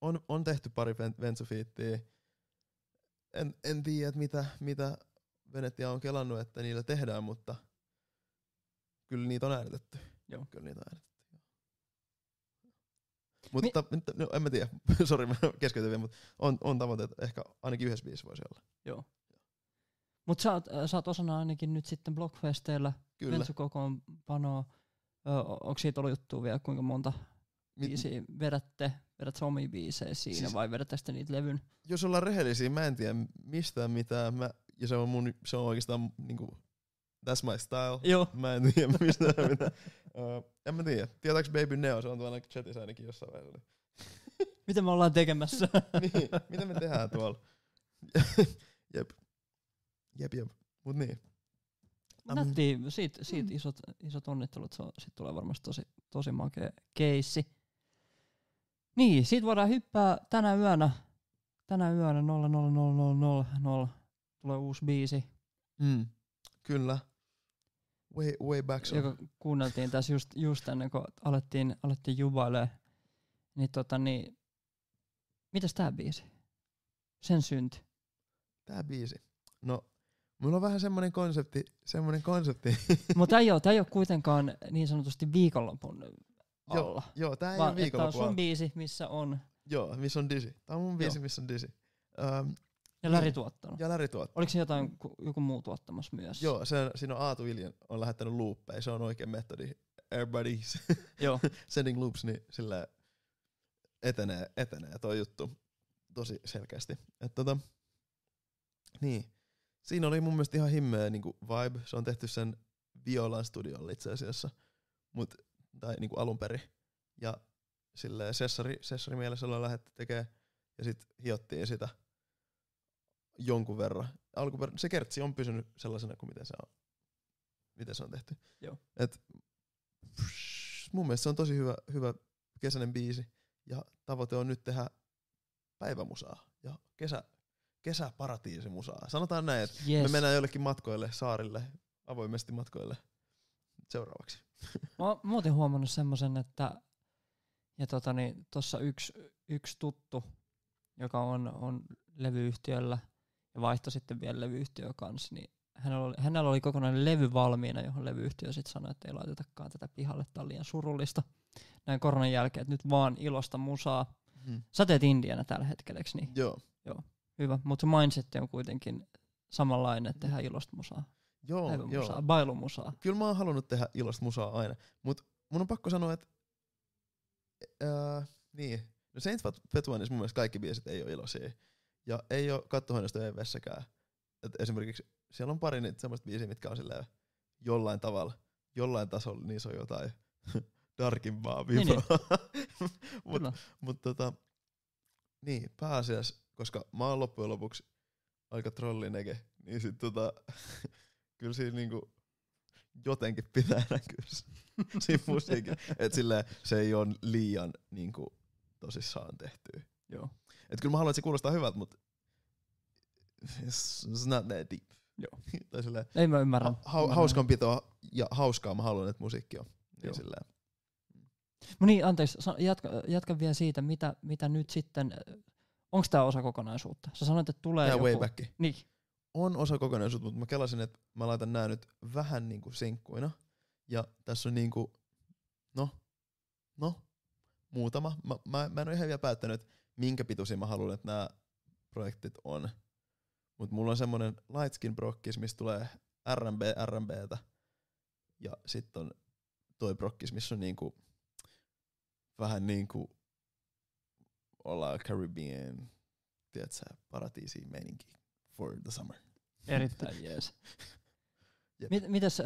on, on tehty pari ven- Ventsufiittiä. En, en tiedä, mitä, mitä Venetia on kelannut, että niillä tehdään, mutta kyllä niitä on äänitetty. Joo. Kyllä niitä on äänitetty. Mutta Mi- no, en mä tiedä, sori mä keskeytyn vielä, mutta on, on tavoite, että ehkä ainakin yhdessä biisissä voisi olla. Joo. Mut sä oot, äh, sä oot osana ainakin nyt sitten Blockfesteillä, kokoonpanoa. Onko siitä ollut juttua vielä, kuinka monta Mi- biisiä vedätte? Vedät sä omia biisejä siinä Siis- vai vedätte sitten niitä levyn? jos ollaan rehellisiä, mä en tiedä mistään mitään. Mä, ja se on, mun, se on oikeastaan niinku, that's my style. Joo. Mä en tiedä mistään mitään. Uh, en mä tiedä. Tietääks Baby Neo? Se on tuolla chatissa ainakin jossain vaiheessa. Mitä me ollaan tekemässä? niin, mitä me tehdään tuolla? jep. Jep, jep. Mut niin. Nätti, siitä, siitä isot, isot onnittelut, se on, sit tulee varmasti tosi, tosi makea keissi. Niin, siitä voidaan hyppää tänä yönä, tänä yönä 00000 tulee uusi biisi, Mm. Kyllä. Way, way back song. joka kuunneltiin tässä just, just ennen kuin alettiin, alettiin jubailee. Niin tota niin, mitäs tää biisi? Sen synty. Tää biisi. No, mulla on vähän semmonen konsepti, semmonen konsepti. Mutta ei oo, tää ei oo kuitenkaan niin sanotusti viikonlopun alla. Joo, tää ei vaan ole että tää on sun biisi, missä on, Joo, missä on Dizzy. Tää on mun biisi, Joo. missä on Dizzy. Um, ja Läri tuottanut. ja Larry tuot. Oliko se jotain, ku- joku muu tuottamassa myös? Joo, se, siinä on Aatu Viljan on lähettänyt looppeja. Se on oikein metodi. Everybody's Joo. sending loops, niin sillä etenee, etenee toi juttu tosi selkeästi. Et tota, niin. Siinä oli mun mielestä ihan himmeä niinku vibe. Se on tehty sen Violan studiolla itse asiassa. Mut, tai niinku alun perin. Ja silleen sessari, sessari mielessä ollaan lähdetty tekemään. Ja sit hiottiin sitä jonkun verran. Alkuper- se kertsi on pysynyt sellaisena kuin miten se on, miten se on tehty. Joo. Et, psh, mun mielestä se on tosi hyvä, hyvä kesäinen biisi. Ja tavoite on nyt tehdä päivämusaa ja kesä, kesäparatiisimusaa. Sanotaan näin, että Yes. me mennään jollekin matkoille, saarille, avoimesti matkoille seuraavaksi. Mä oon muuten huomannut semmoisen, että ja tota niin, tossa yksi, yksi tuttu, joka on, on levyyhtiöllä ja vaihtoi sitten vielä levyyhtiö kanssa, niin hänellä oli, hänellä oli kokonainen levy valmiina, johon levyyhtiö sitten sanoi, että ei laitetakaan tätä pihalle, tää on liian surullista. Näin koronan jälkeen, että nyt vaan ilosta musaa. Hmm. Sä teet Indiana tällä hetkellä, niin? Joo. Hyvä, mutta se mindset on kuitenkin samanlainen, että tehdään ilosta musaa, Joo, päivämusaa, joo. bailumusaa. Kyllä mä oon halunnut tehdä ilosta musaa aina, mut mun on pakko sanoa, että ää, niin, no Saint Petuanissa mun mielestä kaikki biisit ei ole iloisia. Ja ei oo kattohuoneesta ei vessäkään. Et esimerkiksi siellä on pari niitä semmoista biisiä, mitkä on silleen jollain tavalla, jollain tasolla, niin se on jotain darkimpaa Niin, vibraa. mut, Kyllä. mut tota, niin, pääasiassa, koska mä oon loppujen lopuksi aika trollinege, niin sit tota, kyllä siinä niinku jotenkin pitää näkyä siinä musiikin. Et silleen, se ei ole liian niinku tosissaan tehtyä. Joo. Et kyllä mä haluan, että se kuulostaa hyvältä, mutta it's, not that deep. Joo. tai silleen, Ei mä ymmärrän. ha- hauskanpitoa ja hauskaa mä haluan, että musiikki on. Niin Joo. silleen. No niin, anteeksi, jatka, jatka vielä siitä, mitä, mitä nyt sitten, onko tämä osa kokonaisuutta? Sä sanoit, että tulee Tää joku... Niin, On osa kokonaisuutta, mutta mä kelasin, että mä laitan nää nyt vähän niinku sinkkuina. Ja tässä on niinku, no, no, muutama. Mä, mä, mä en ole ihan vielä päättänyt, että minkä pituisia mä haluan, että nämä projektit on. Mutta mulla on semmonen Lightskin brokkis, mistä tulee R&B, R&Btä. Ja sitten on toi brokkis, missä on niinku vähän niinku ollaan Caribbean, tiedätkö, paratiisi meininki for the summer. erittäin jees. Jep. Mit, mitäs, ö,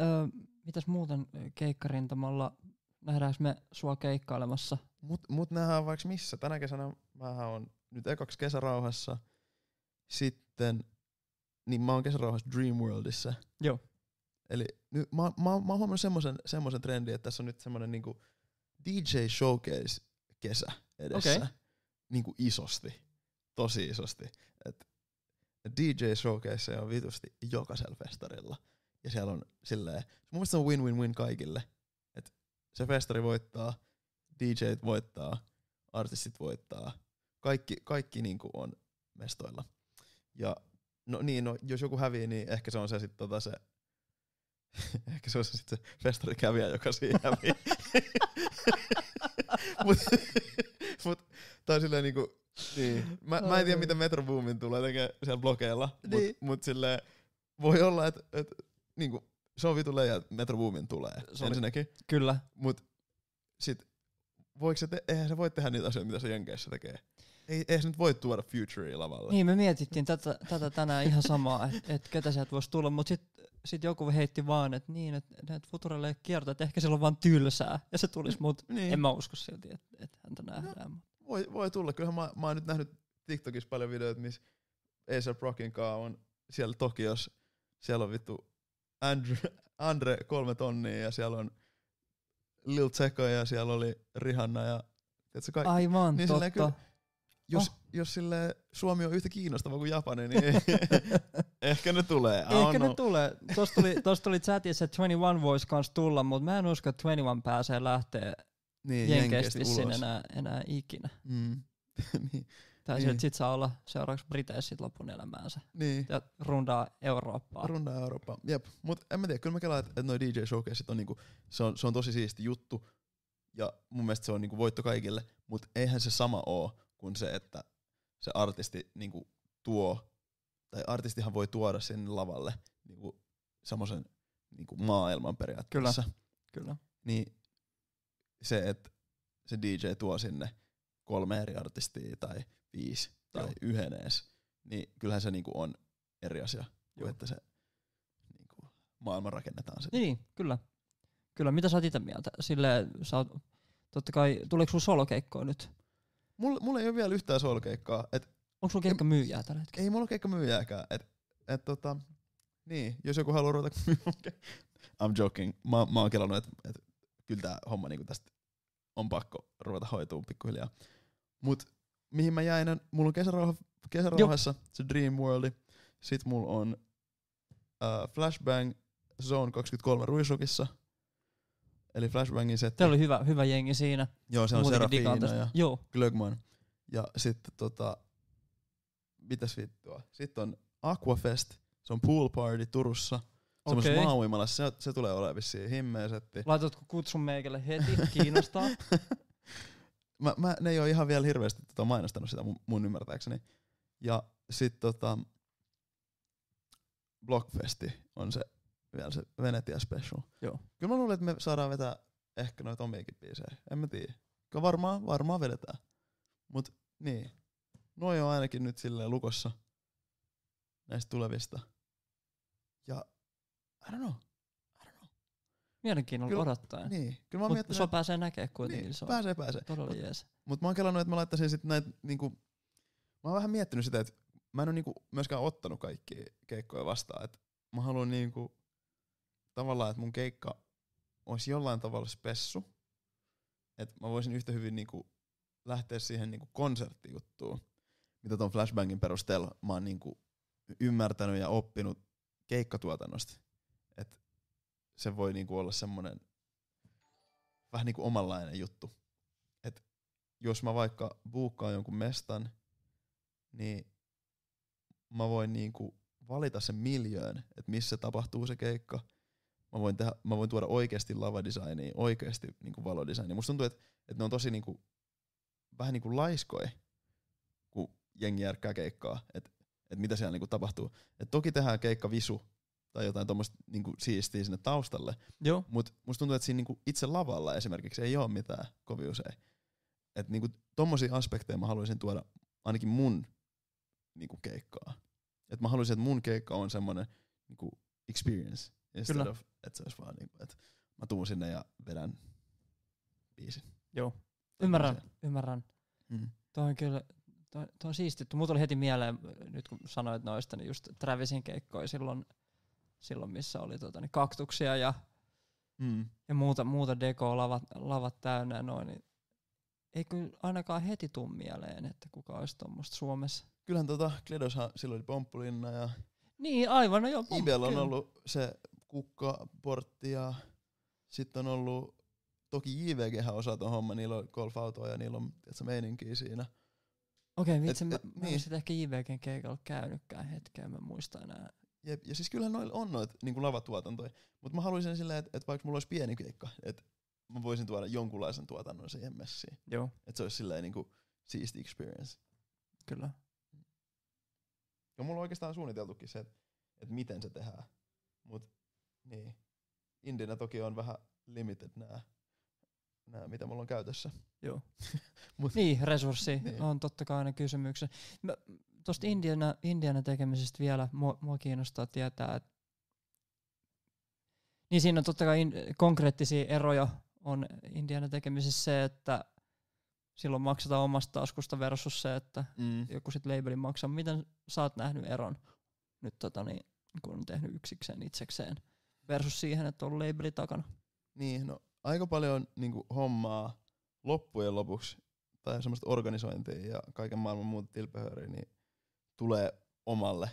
mitäs muuten keikkarintamalla, nähdäänkö me sua keikkailemassa? Mut, mut nähdään vaikka missä. Tänä kesänä mä on nyt ekaksi kesärauhassa. Sitten, niin mä oon kesärauhassa Dreamworldissa. Joo. Eli nyt mä, mä, mä oon huomannut semmosen, semmosen trendin, että tässä on nyt semmonen niinku DJ Showcase kesä edessä. Okei. Niinku isosti. Tosi isosti. Et DJ Showcase on vitusti jokaisella festarilla. Ja siellä on silleen, mun mielestä se on win-win-win kaikille. Et se festari voittaa, DJt voittaa, artistit voittaa. Kaikki, kaikki niinku on mestoilla. Ja no niin, no, jos joku hävii, niin ehkä se on se sitten tota se Ehkä se on se sitten se festarikävijä, joka siinä hävii. mut, mut tää on silleen niinku, niin. Mä, mä en tiedä, mitä Metro Boomin tulee tekemään siellä blokeilla, mut, Niin. mut silleen, voi olla, että et, niinku, se on vitu leija, että Metro Boomin tulee Se ensinnäkin. Kyllä. Mut sit, voiko se te- eihän se voi tehdä niitä asioita, mitä se Jenkeissä tekee. Ei, eihän se nyt voi tuoda Futurea lavalle. Niin, me mietittiin tätä, tätä tänään ihan samaa, että et ketä sieltä voisi tulla, mutta sitten sit joku heitti vaan, että niin, että näitä Futurelle ei kiertä, että ehkä sillä on vaan tylsää, ja se tulisi, mutta Niin. en mä usko silti, että et häntä nähdään. No. Voi, voi tulla. Kyllähän mä, mä oon nyt nähnyt TikTokissa paljon videoita, missä A$AP Rockin kaa on siellä Tokiossa. Siellä on vittu Andre, Andre kolme tonnia ja siellä on Lil Tecca ja siellä oli Rihanna ja tiedätkö, kaikki. Aivan, Niin totta. kyllä- Jos, oh. jos sille Suomi on yhtä kiinnostava kuin Japani, niin ehkä ne tulee. Ehkä ne tulee. Tuossa tuli, tossa tuli chatissa, että 21 voisi kans tulla, mutta mä en usko, että 21 pääsee lähteä niin, Jenkeistä vissiin ulos. enää, enää ikinä. Mm. niin, Tai Niin. sit saa olla seuraavaksi Briteissä sit lopun elämäänsä. niin. Ja rundaa Eurooppaa. Rundaa Eurooppaa. Jep. Mut en mä tiedä, kyllä mä kelaan, että et noi DJ showcaseit on niinku, se on, se on tosi siisti juttu. Ja mun mielestä se on niinku voitto kaikille, mutta eihän se sama oo kuin se, että se artisti niinku tuo, tai artistihan voi tuoda sinne lavalle niinku semmoisen niinku maailman periaatteessa. Kyllä. Niin se, että se DJ tuo sinne kolme eri artistia tai viisi tai Joo. yhden edes, niin kyllähän se niinku on eri asia kuin Joo. että se niinku, maailma rakennetaan se. Niin, kyllä. Kyllä, mitä sä oot itä mieltä? Silleen, sä oot, totta kai, tuleeko sulla solokeikkoa nyt? Mulla, mulla ei ole vielä yhtään solkeikkaa, et Onko sulla keikka myyjää tällä hetkellä? ei mulla keikka myyjääkään. Et, et tota, niin, jos joku haluaa ruveta myymään I'm joking. Mä, mä oon kelannut, että et, kyllä tää homma niinku tästä on pakko ruveta hoitumaan pikkuhiljaa. Mut mihin mä jäin, on- mulla on kesärauha, kesärauhassa se Dream World. Sit mulla on uh, Flashbang Zone 23 Ruisukissa. Eli Flashbangin setti. Teillä oli hyvä, hyvä jengi siinä. Joo, se on Serafina ja Joo, Glögman. Ja sitten tota, mitäs vittua. Sitten on Aquafest, se on pool party Turussa. Semmoisessa okei. maauimalassa, se, se tulee olemaan vissiin himmeä setti. Laitatko kutsun meikälle heti? Kiinnostaa. Mä, mä, ne ei ole ihan vielä hirveästi tota mainostanut sitä mun, mun ymmärtääkseni. Ja sit tota, Blockfesti on se vielä se Venetia Special. Joo. Kyllä mä luulen, että me saadaan vetää ehkä noita omiakin biisejä. En mä tiedä. Kyllä varmaan, varmaan vedetään. Mut niin. Noi on ainakin nyt silleen lukossa näistä tulevista. Ja I don't know. I don't know. Mielenkiinnolla Kyllä- odottaen. Niin. Kyllä mä Mutta miettinyt, sua pääsee näkemään kuitenkin. niin, se on pääsee, pääsee. todella jees. Mut mä oon kelannut, että mä laittaisin sit näitä niinku, mä oon vähän miettinyt sitä, että mä en oo niinku myöskään ottanut kaikkia keikkoja vastaan. Et mä haluan niinku, tavallaan, että mun keikka olisi jollain tavalla spessu. Että mä voisin yhtä hyvin niinku lähteä siihen niinku konserttijuttuun, mitä ton flashbangin perusteella mä oon niinku ymmärtänyt ja oppinut keikkatuotannosta. Et se voi niinku olla semmonen vähän niinku omanlainen juttu. Et jos mä vaikka buukkaan jonkun mestan, niin mä voin niinku valita sen miljöön, että missä tapahtuu se keikka. Mä voin, tehdä, mä voin tuoda oikeasti lavadesignia, oikeasti niinku valodesignia. Musta tuntuu, että, että ne on tosi niinku, vähän niinku laiskoja, kun jengi järkkää keikkaa, että, että mitä siellä niinku tapahtuu. Et toki tehdään keikka visu tai jotain tuommoista niinku siistiä sinne taustalle, mutta musta tuntuu, että siinä niinku itse lavalla esimerkiksi ei ole mitään kovin usein. Että niinku tommosia aspekteja mä haluaisin tuoda ainakin mun niinku keikkaa. Et mä haluaisin, että mun keikka on semmoinen niinku experience. Instead Kyllä. of, että se olisi vaan niinku, että mä tuun sinne ja vedän biisin. Joo. Ymmärrän, ymmärrän. Mm. Tuo on kyllä, tuo, tuo on siistitty. Mulla tuli heti mieleen, nyt kun sanoit noista, niin just Travisin keikkoja silloin, silloin missä oli tota, niin kaktuksia ja, Mm. ja muuta, muuta dekoa lavat, lavat täynnä ja noin, niin ei kyllä ainakaan heti tuu mieleen, että kuka olisi tuommoista Suomessa. Kyllähän tota, Kledoshan silloin oli Pomppulinna ja Niin, aivan, no joo. Ibel on kyllä. ollut se kukkaportti ja sitten on ollut, toki JVG osaa ton homman, niillä on golfautoa ja niillä on tiedätkö, meininkiä siinä. Okei, okay, vitsi, Et- mä, et- mä niin. en sit ehkä JVGn keikalla käynytkään hetkeä, mä en muista enää. Jep, ja siis kyllähän noilla on noita niin lavatuotantoja, mutta mä haluaisin silleen, että, että vaikka mulla olisi pieni keikka, että mä voisin tuoda jonkunlaisen tuotannon siihen messiin. Joo, Että se olisi silleen niin kuin siisti experience. kyllä. Ja mulla on oikeastaan suunniteltukin se, että, että miten se tehdään. Mut niin. Indinä toki on vähän limited nämä, nämä mitä mulla on käytössä. Joo. Mut- niin, resurssi Niin. on totta kai aina kysymyksen. Mä, tosta Indiana, Indiana tekemisestä vielä, mua, mua kiinnostaa tietää, että niin siinä on totta kai in, konkreettisia eroja on Indiana tekemisessä se, että silloin maksetaan omasta taskusta versus se, että Mm. joku sit labelin maksaa. Miten sä oot nähnyt eron nyt tota niin, kun on tehnyt yksikseen itsekseen versus siihen, että on labeli takana? Niin, no aika paljon niinku hommaa loppujen lopuksi, tai semmoista organisointia ja kaiken maailman muuta tilpehööriä, niin tulee omalle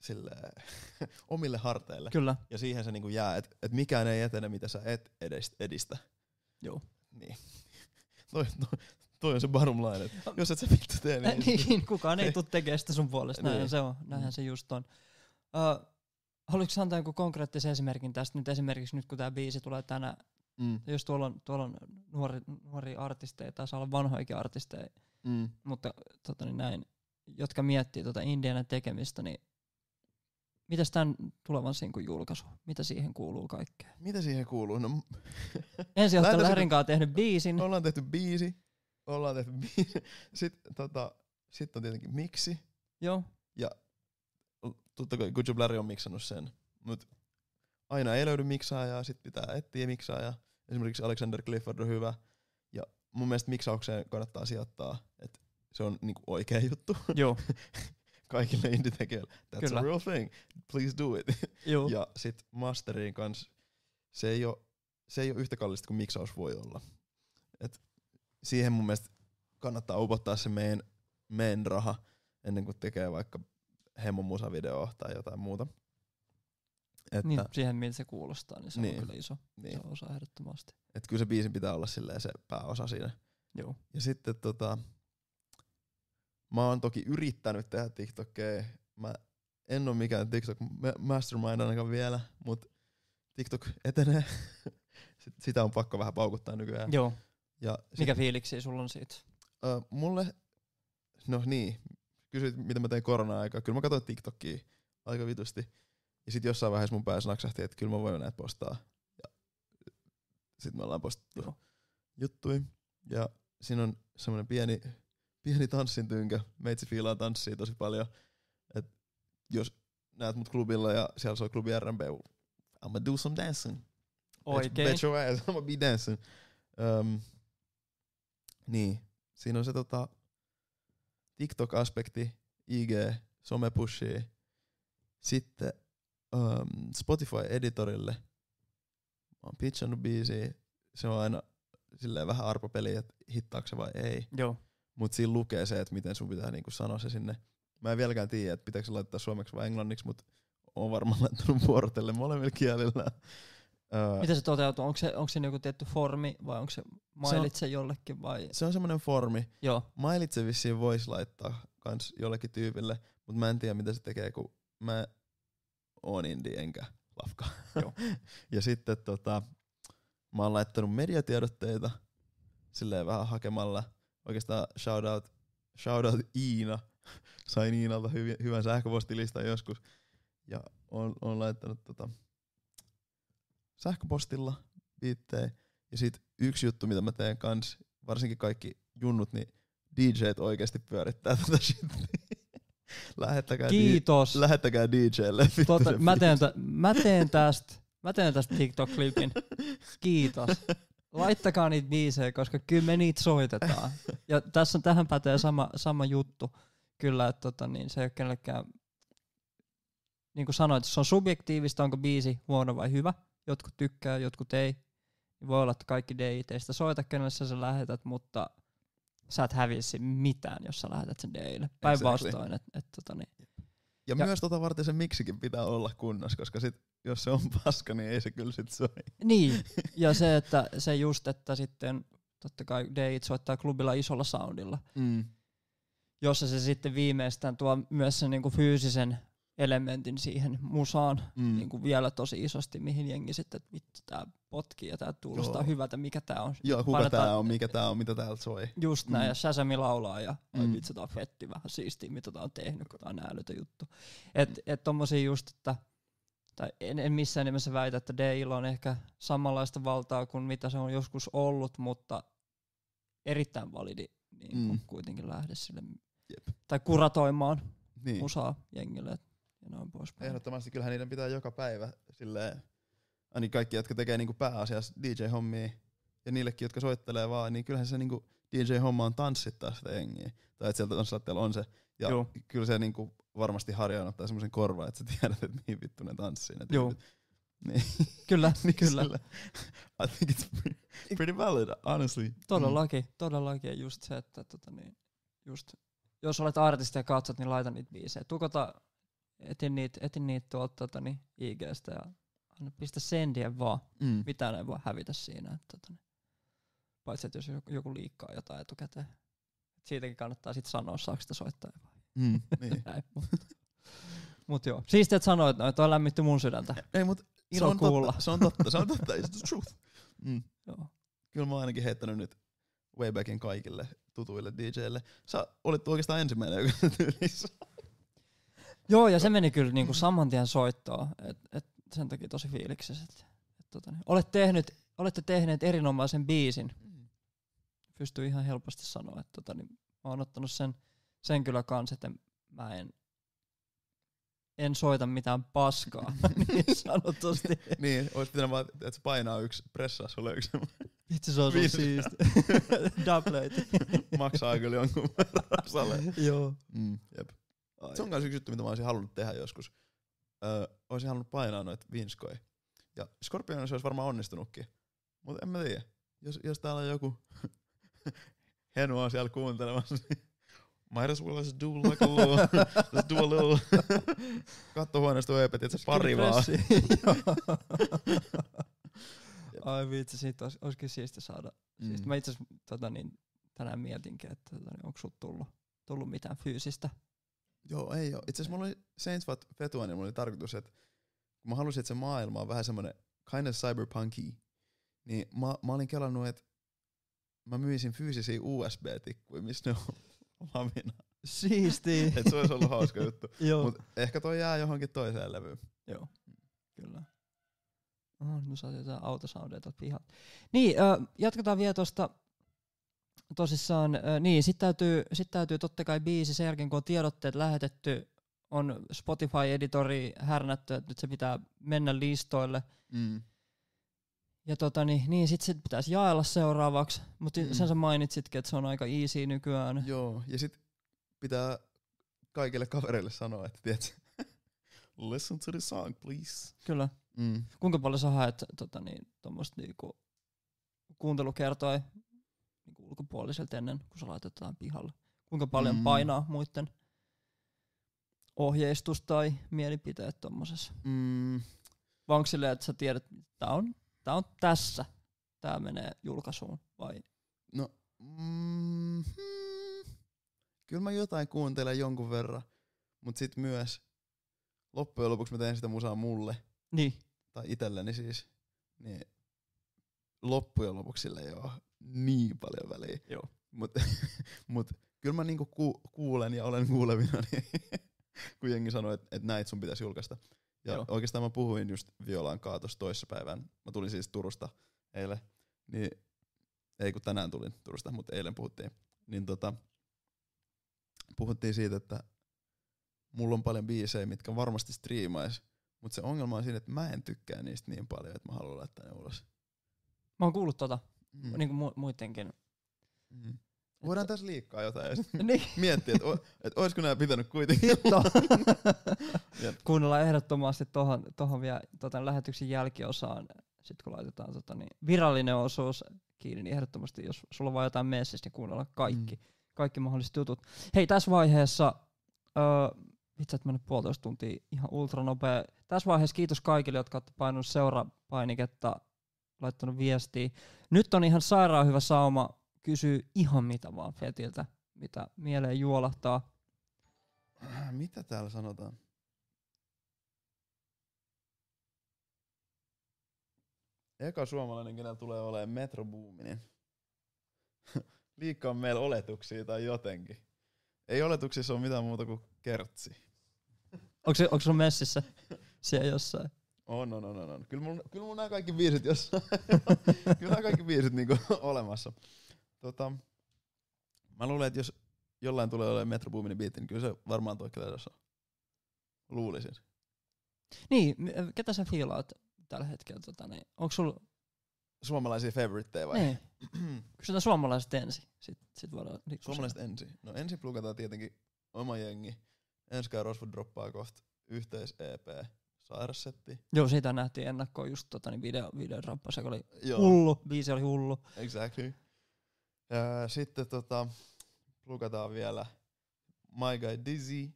sille omille harteille. Kyllä. Ja siihen se niinku jää, että et mikään ei etene, mitä sä et edist- edistä. Joo. Niin. toi, toi, toi on se bottom line, että jos et sä vittu tee, niin... niin, kukaan ei tule tekemään sitä sun puolesta. Näinhän Niin. se on. Näinhän Mm. se just on. Uh, haluatko antaa joku konkreettisen esimerkin tästä? Nyt esimerkiksi nyt kun tämä biisi tulee tänä, Mm, jos tuolla on, tuolla on nuori, nuori artisteja, tai saa olla vanhoikin artisteja, mm. mutta tota niin näin, jotka miettii tuota Indiana tekemistä, niin mitäs tämän tulevan sinkun julkaisu? Mitä siihen kuuluu kaikkea? Mitä siihen kuuluu? No, Ensin olette kanssa tehnyt biisin. ollaan tehty biisi, ollaan tehty biisi. Sitten tota, sit on tietenkin miksi. Joo. Totta kai Good Job Larry on miksannut sen. Mut aina ei löydy miksaajaa, sit pitää etsiä miksaajaa. Esimerkiksi Alexander Clifford on hyvä. Ja mun mielestä miksaukseen kannattaa sijoittaa, että se on niinku oikea juttu Joo. kaikille indie-tekijöille. That's Kyllä. a real thing. Please do it. Joo. Ja sit masteriin kans, se ei oo, se ei oo yhtä kallista kuin miksaus voi olla. Et siihen mun mielestä kannattaa upottaa se meidän, meidän raha ennen kuin tekee vaikka hemon musavideoa tai jotain muuta. Että, Niin, siihen miltä se kuulostaa, niin se Niin. on kyllä iso, niin, iso osa ehdottomasti. et kyllä se biisin pitää olla silleen se pääosa siinä. Joo. Ja sitten tota, mä oon toki yrittänyt tehdä TikTokia. Mä en oo mikään TikTok ma- mastermind ainakaan vielä, mutta TikTok etenee. Sit- Sitä on pakko vähän paukuttaa nykyään. Joo. Ja sit, Mikä fiiliksi sulla on siitä? ö, mulle, no niin, kysyit mitä mä tein korona-aikaa. Kyllä mä katsoin TikTokia aika vitusti. Ja sit jossain vaiheessa mun päässä naksahti, että kyllä mä voin näitä postaa. Ja sit me ollaan postattu Joo. juttui. Ja siinä on semmoinen pieni, pieni tanssintynkä. Meitsi fiilaa tanssia tosi paljon. Et jos näet mut klubilla ja siellä soi klubi R&B, I'ma do some dancing. Oikein. Bet your ass, I'ma be dancing. Um, niin, siinä on se tota, TikTok-aspekti, IG, somepushi, sitten um, Spotify-editorille. Mä oon pitchannut biisiä, se on aina silleen vähän arpapeli, että hittaako se vai ei. Joo. Mut siinä lukee se, että miten sun pitää niinku sanoa se sinne. Mä en vieläkään tiedä, että pitääkö se laittaa suomeksi vai englanniksi, mutta oon varmaan laittanut vuorotelle molemmilla kielillä. Öö, Miten se toteutuu? Onko se, onko se joku tietty formi vai onko se mailitse jollekin vai? se on semmoinen formi. Joo, Mailitse vissiin voisi laittaa kans jollekin tyypille, mutta mä en tiedä mitä se tekee, kun mä oon indie enkä lafka. Joo. ja sitten tota, mä oon laittanut mediatiedotteita silleen vähän hakemalla. Oikeastaan shoutout, shoutout Iina. Sain Iinalta hyvi, hyvän sähköpostilistan joskus. Ja oon, oon laittanut tota, sähköpostilla viittejä. Ja sit yksi juttu, mitä mä teen kans, varsinkin kaikki junnut, niin DJt oikeasti pyörittää tätä shittiä. Lähettäkää, kiitos. Di- lähettäkää DJlle. Tota, se mä, teen tä, mä teen tästä, mä teen tästä TikTok-klipin. Kiitos. Laittakaa niitä biisejä, koska kyllä me niitä soitetaan. Ja tässä on, tähän pätee sama, sama juttu. Kyllä, että tota, niin se ei ole kenellekään, niin kuin sanoit, se on subjektiivista, onko biisi huono vai hyvä. Jotkut tykkää, jotkut ei. Voi olla, että kaikki DJistä soita, kenelle sä sen lähetät, mutta sä et häviä siinä mitään, jos sä lähetät sen DJille. Päinvastoin, että et, tota, niin, Ja, Ja- myös tota varten se miksikin pitää olla kunnossa, koska sit, jos se on paska, niin ei se kyllä sit soi. Niin, ja se, että se just, että sitten totta kai DJt soittaa klubilla isolla soundilla, Mm. jossa se sitten viimeistään tuo myös sen niinku fyysisen elementin siihen musaan Mm. niinku vielä tosi isosti, mihin jengi sitten, että vittu tää potkii ja tää kuulostaa Joo. hyvältä, mikä tää on. Joo, kuka Painetaan- tää on, mikä tää on, mitä täältä soi. Just näin, Mm. ja Shazami laulaa ja ai Mm. vitsi, tää on fetti vähän siistiä, mitä tää on tehnyt, kun tää on älytön juttu. Et, et tommosia just, että tai en, en missään nimessä väitä, että DIlla on ehkä samanlaista valtaa kuin mitä se on joskus ollut, mutta erittäin validi niin kuin Mm. kuitenkin lähde sille, Jep. tai kuratoimaan Niin. musaa jengille et- ja noin poispäin. Ehdottomasti kyllähän niiden pitää joka päivä silleen, ainakin kaikki, jotka tekee niinku pääasiassa DJ-hommia, ja niillekin, jotka soittelee vaan, niin kyllähän se niinku DJ-homma on tanssittaa sitä jengiä. Tai että sieltä tanssilattialla on se. Ja Joo. kyllä se niinku varmasti harjaannuttaa semmoisen korvan, että sä tiedät, että mihin vittu ne tanssii. Ne Joo. Niin. Kyllä, niin kyllä. sillä- I think it's pretty, pretty valid, honestly. Todellakin, todellakin. Ja just se, että tota niin, just, jos olet artisti ja katsot, niin laita niitä biisejä. Tukota, etin niitä, etin niitä tuolta tota niin, IGstä ja anna pistä sendien vaan. Mm. Mitään ei voi hävitä siinä. Että, tota niin. Paitsi, että jos joku, joku liikkaa jotain etukäteen. Et siitäkin kannattaa sitten sanoa, saako sitä soittaa vai Mm. niin. näin. Mutta mut joo. Siistiä, että sanoit noin. Toi lämmitti mun sydäntä. Ei, mut se Ilo on, kuulla. totta, se on totta, se on totta, it's the truth. Mm. Joo. Kyllä mä oon ainakin heittänyt nyt Waybackin kaikille tutuille DJille. Sä olit oikeastaan ensimmäinen, joka se tyylissä. Joo, ja se meni kyllä niinku saman tien soittoon. Et, et sen takia tosi fiiliksissä. Et, et tota, niin. Olet tehnyt, olette tehneet erinomaisen biisin. Pystyy ihan helposti sanoa, että tota, niin, mä oon ottanut sen, sen kyllä kans, että mä en, en soita mitään paskaa, niin sanotusti. niin, ois pitänyt vaan, että se painaa yksi, pressaa sulle yksi, Itse se on sun siisti. Double maksaa kyllä jonkun verran. Joo. Mm, jep. Se on myös yksi juttu, mitä mä olisin halunnut tehdä joskus. Öö, olisin halunnut painaa noita vinskoja. Ja Scorpionissa olisi varmaan onnistunutkin. Mutta en mä tiedä. Jos, jos täällä on joku Henu on siellä kuuntelemassa, niin might as well just do like a little, just do a little kattohuoneesta ööpet, että se pari vaan. Ai vitsi, siitä olisi, olisikin siisti saada. Mm. Siis Mm. mä itse asiassa tota, niin, tänään mietinkin, että tota, niin, onko sulla tullut, tullut mitään fyysistä. Joo, ei oo. Itse asiassa mulla oli Saints Fat Fetua, niin mulla oli tarkoitus, että kun mä halusin, että se maailma on vähän semmoinen kind of cyberpunky, niin mä, mä olin kelannut, että mä myisin fyysisiä USB-tikkuja, missä ne on lamina. Siisti. Et se olisi ollut hauska juttu. Joo. Mut ehkä toi jää johonkin toiseen levyyn. Joo, kyllä. Oh, nyt saatiin jotain autosoundeja tuolta pihalta. Niin, ö, jatketaan vielä tuosta tosissaan, niin, sit täytyy, sit täytyy totta kai biisi sen jälkeen, kun on tiedotteet lähetetty, on Spotify-editori härnätty, että nyt se pitää mennä listoille. Mm. Ja tota, niin, niin sit sit pitäisi jaella seuraavaksi, mutta Mm. sen sä mainitsitkin, että se on aika easy nykyään. Joo, ja sit pitää kaikille kavereille sanoa, että tiedät, listen to the song, please. Kyllä. Mm. Kuinka paljon sä haet tota, niin, tuommoista niinku, kuuntelukertoa ulkopuoliselta ennen kuin sä laitat jotain pihalle? Kuinka paljon Mm. painaa muiden? ohjeistus tai mielipiteet tommosessa? Mm, Vai onko silleen, että sä tiedät, että tää on, tää on tässä, tää menee julkaisuun, vai? no, mm, hmm, kyllä mä jotain kuuntelen jonkun verran, mutta sit myös loppujen lopuksi mä teen sitä musaa mulle, Niin, tai itselleni siis, niin loppujen lopuksi sillä ei ole niin paljon väliä. Joo. Mut, mut kyllä mä niinku ku, kuulen ja olen kuulevina, niin kun jengi sanoo, että et näit sun pitäisi julkaista. Ja Joo. oikeastaan mä puhuin just Violaan kaatos toissapäivän. Mä tulin siis Turusta eilen. Niin, ei kun tänään tulin Turusta, mutta eilen puhuttiin. Niin tota, puhuttiin siitä, että mulla on paljon biisejä, mitkä varmasti striimais. Mutta se ongelma on siinä, että mä en tykkää niistä niin paljon, että mä haluan laittaa ne ulos. mä oon kuullut tota, Mm. niin kuin mu- muidenkin. Mm. Voidaan tässä liikkaa jotain ja niin, miettiä, että et olisiko nämä pitänyt kuitenkin. hitto. Kuunnellaan ehdottomasti tohon, tohon vielä tota, lähetyksen jälkiosaan, sit kun laitetaan tota, niin, virallinen osuus kiinni, niin ehdottomasti, jos sulla on vaan jotain messissä, niin kuunnella kaikki, Mm. kaikki mahdolliset jutut. Hei, tässä vaiheessa, öö, vitsi, että mennyt puolitoista tuntia ihan ultra nopea. Tässä vaiheessa kiitos kaikille, jotka olette painunut seurapainiketta, laittanut viestiä. Nyt on ihan sairaan hyvä sauma kysyä ihan mitä vaan Fetiltä, mitä mieleen juolahtaa. Mitä täällä sanotaan? Eka suomalainen, kenellä tulee olemaan Metro Boominin. Liikkaa meillä oletuksia tai jotenkin. Ei oletuksissa ole mitään muuta kuin kertsi. Onko se, onko sun messissä siellä jossain? On, on, on, on. Kyllä mulla, kyllä mulla nämä kaikki biisit jossain. kyllä nämä kaikki biisit niinku olemassa. Tota, mä luulen, että jos jollain tulee olemaan Metro Boominin biitti, niin kyllä se varmaan Kledos on. Luulisin. Niin, ketä sä fiilaat tällä hetkellä? Tota, niin, onko sulla... Suomalaisia favoriteja vai? Niin, kysytään suomalaiset ensin. Sitten sit voidaan Suomalaiset ensin. No ensin plukataan tietenkin oma jengi. Enskään Rosford droppaa kohta yhteis EP sairassetti. Joo, siitä nähtiin ennakkoon just tota, niin video, video rappa, se oli Joo, hullu, biisi oli hullu. exactly. Ja sitten tota, plukataan vielä My Guy Dizzy.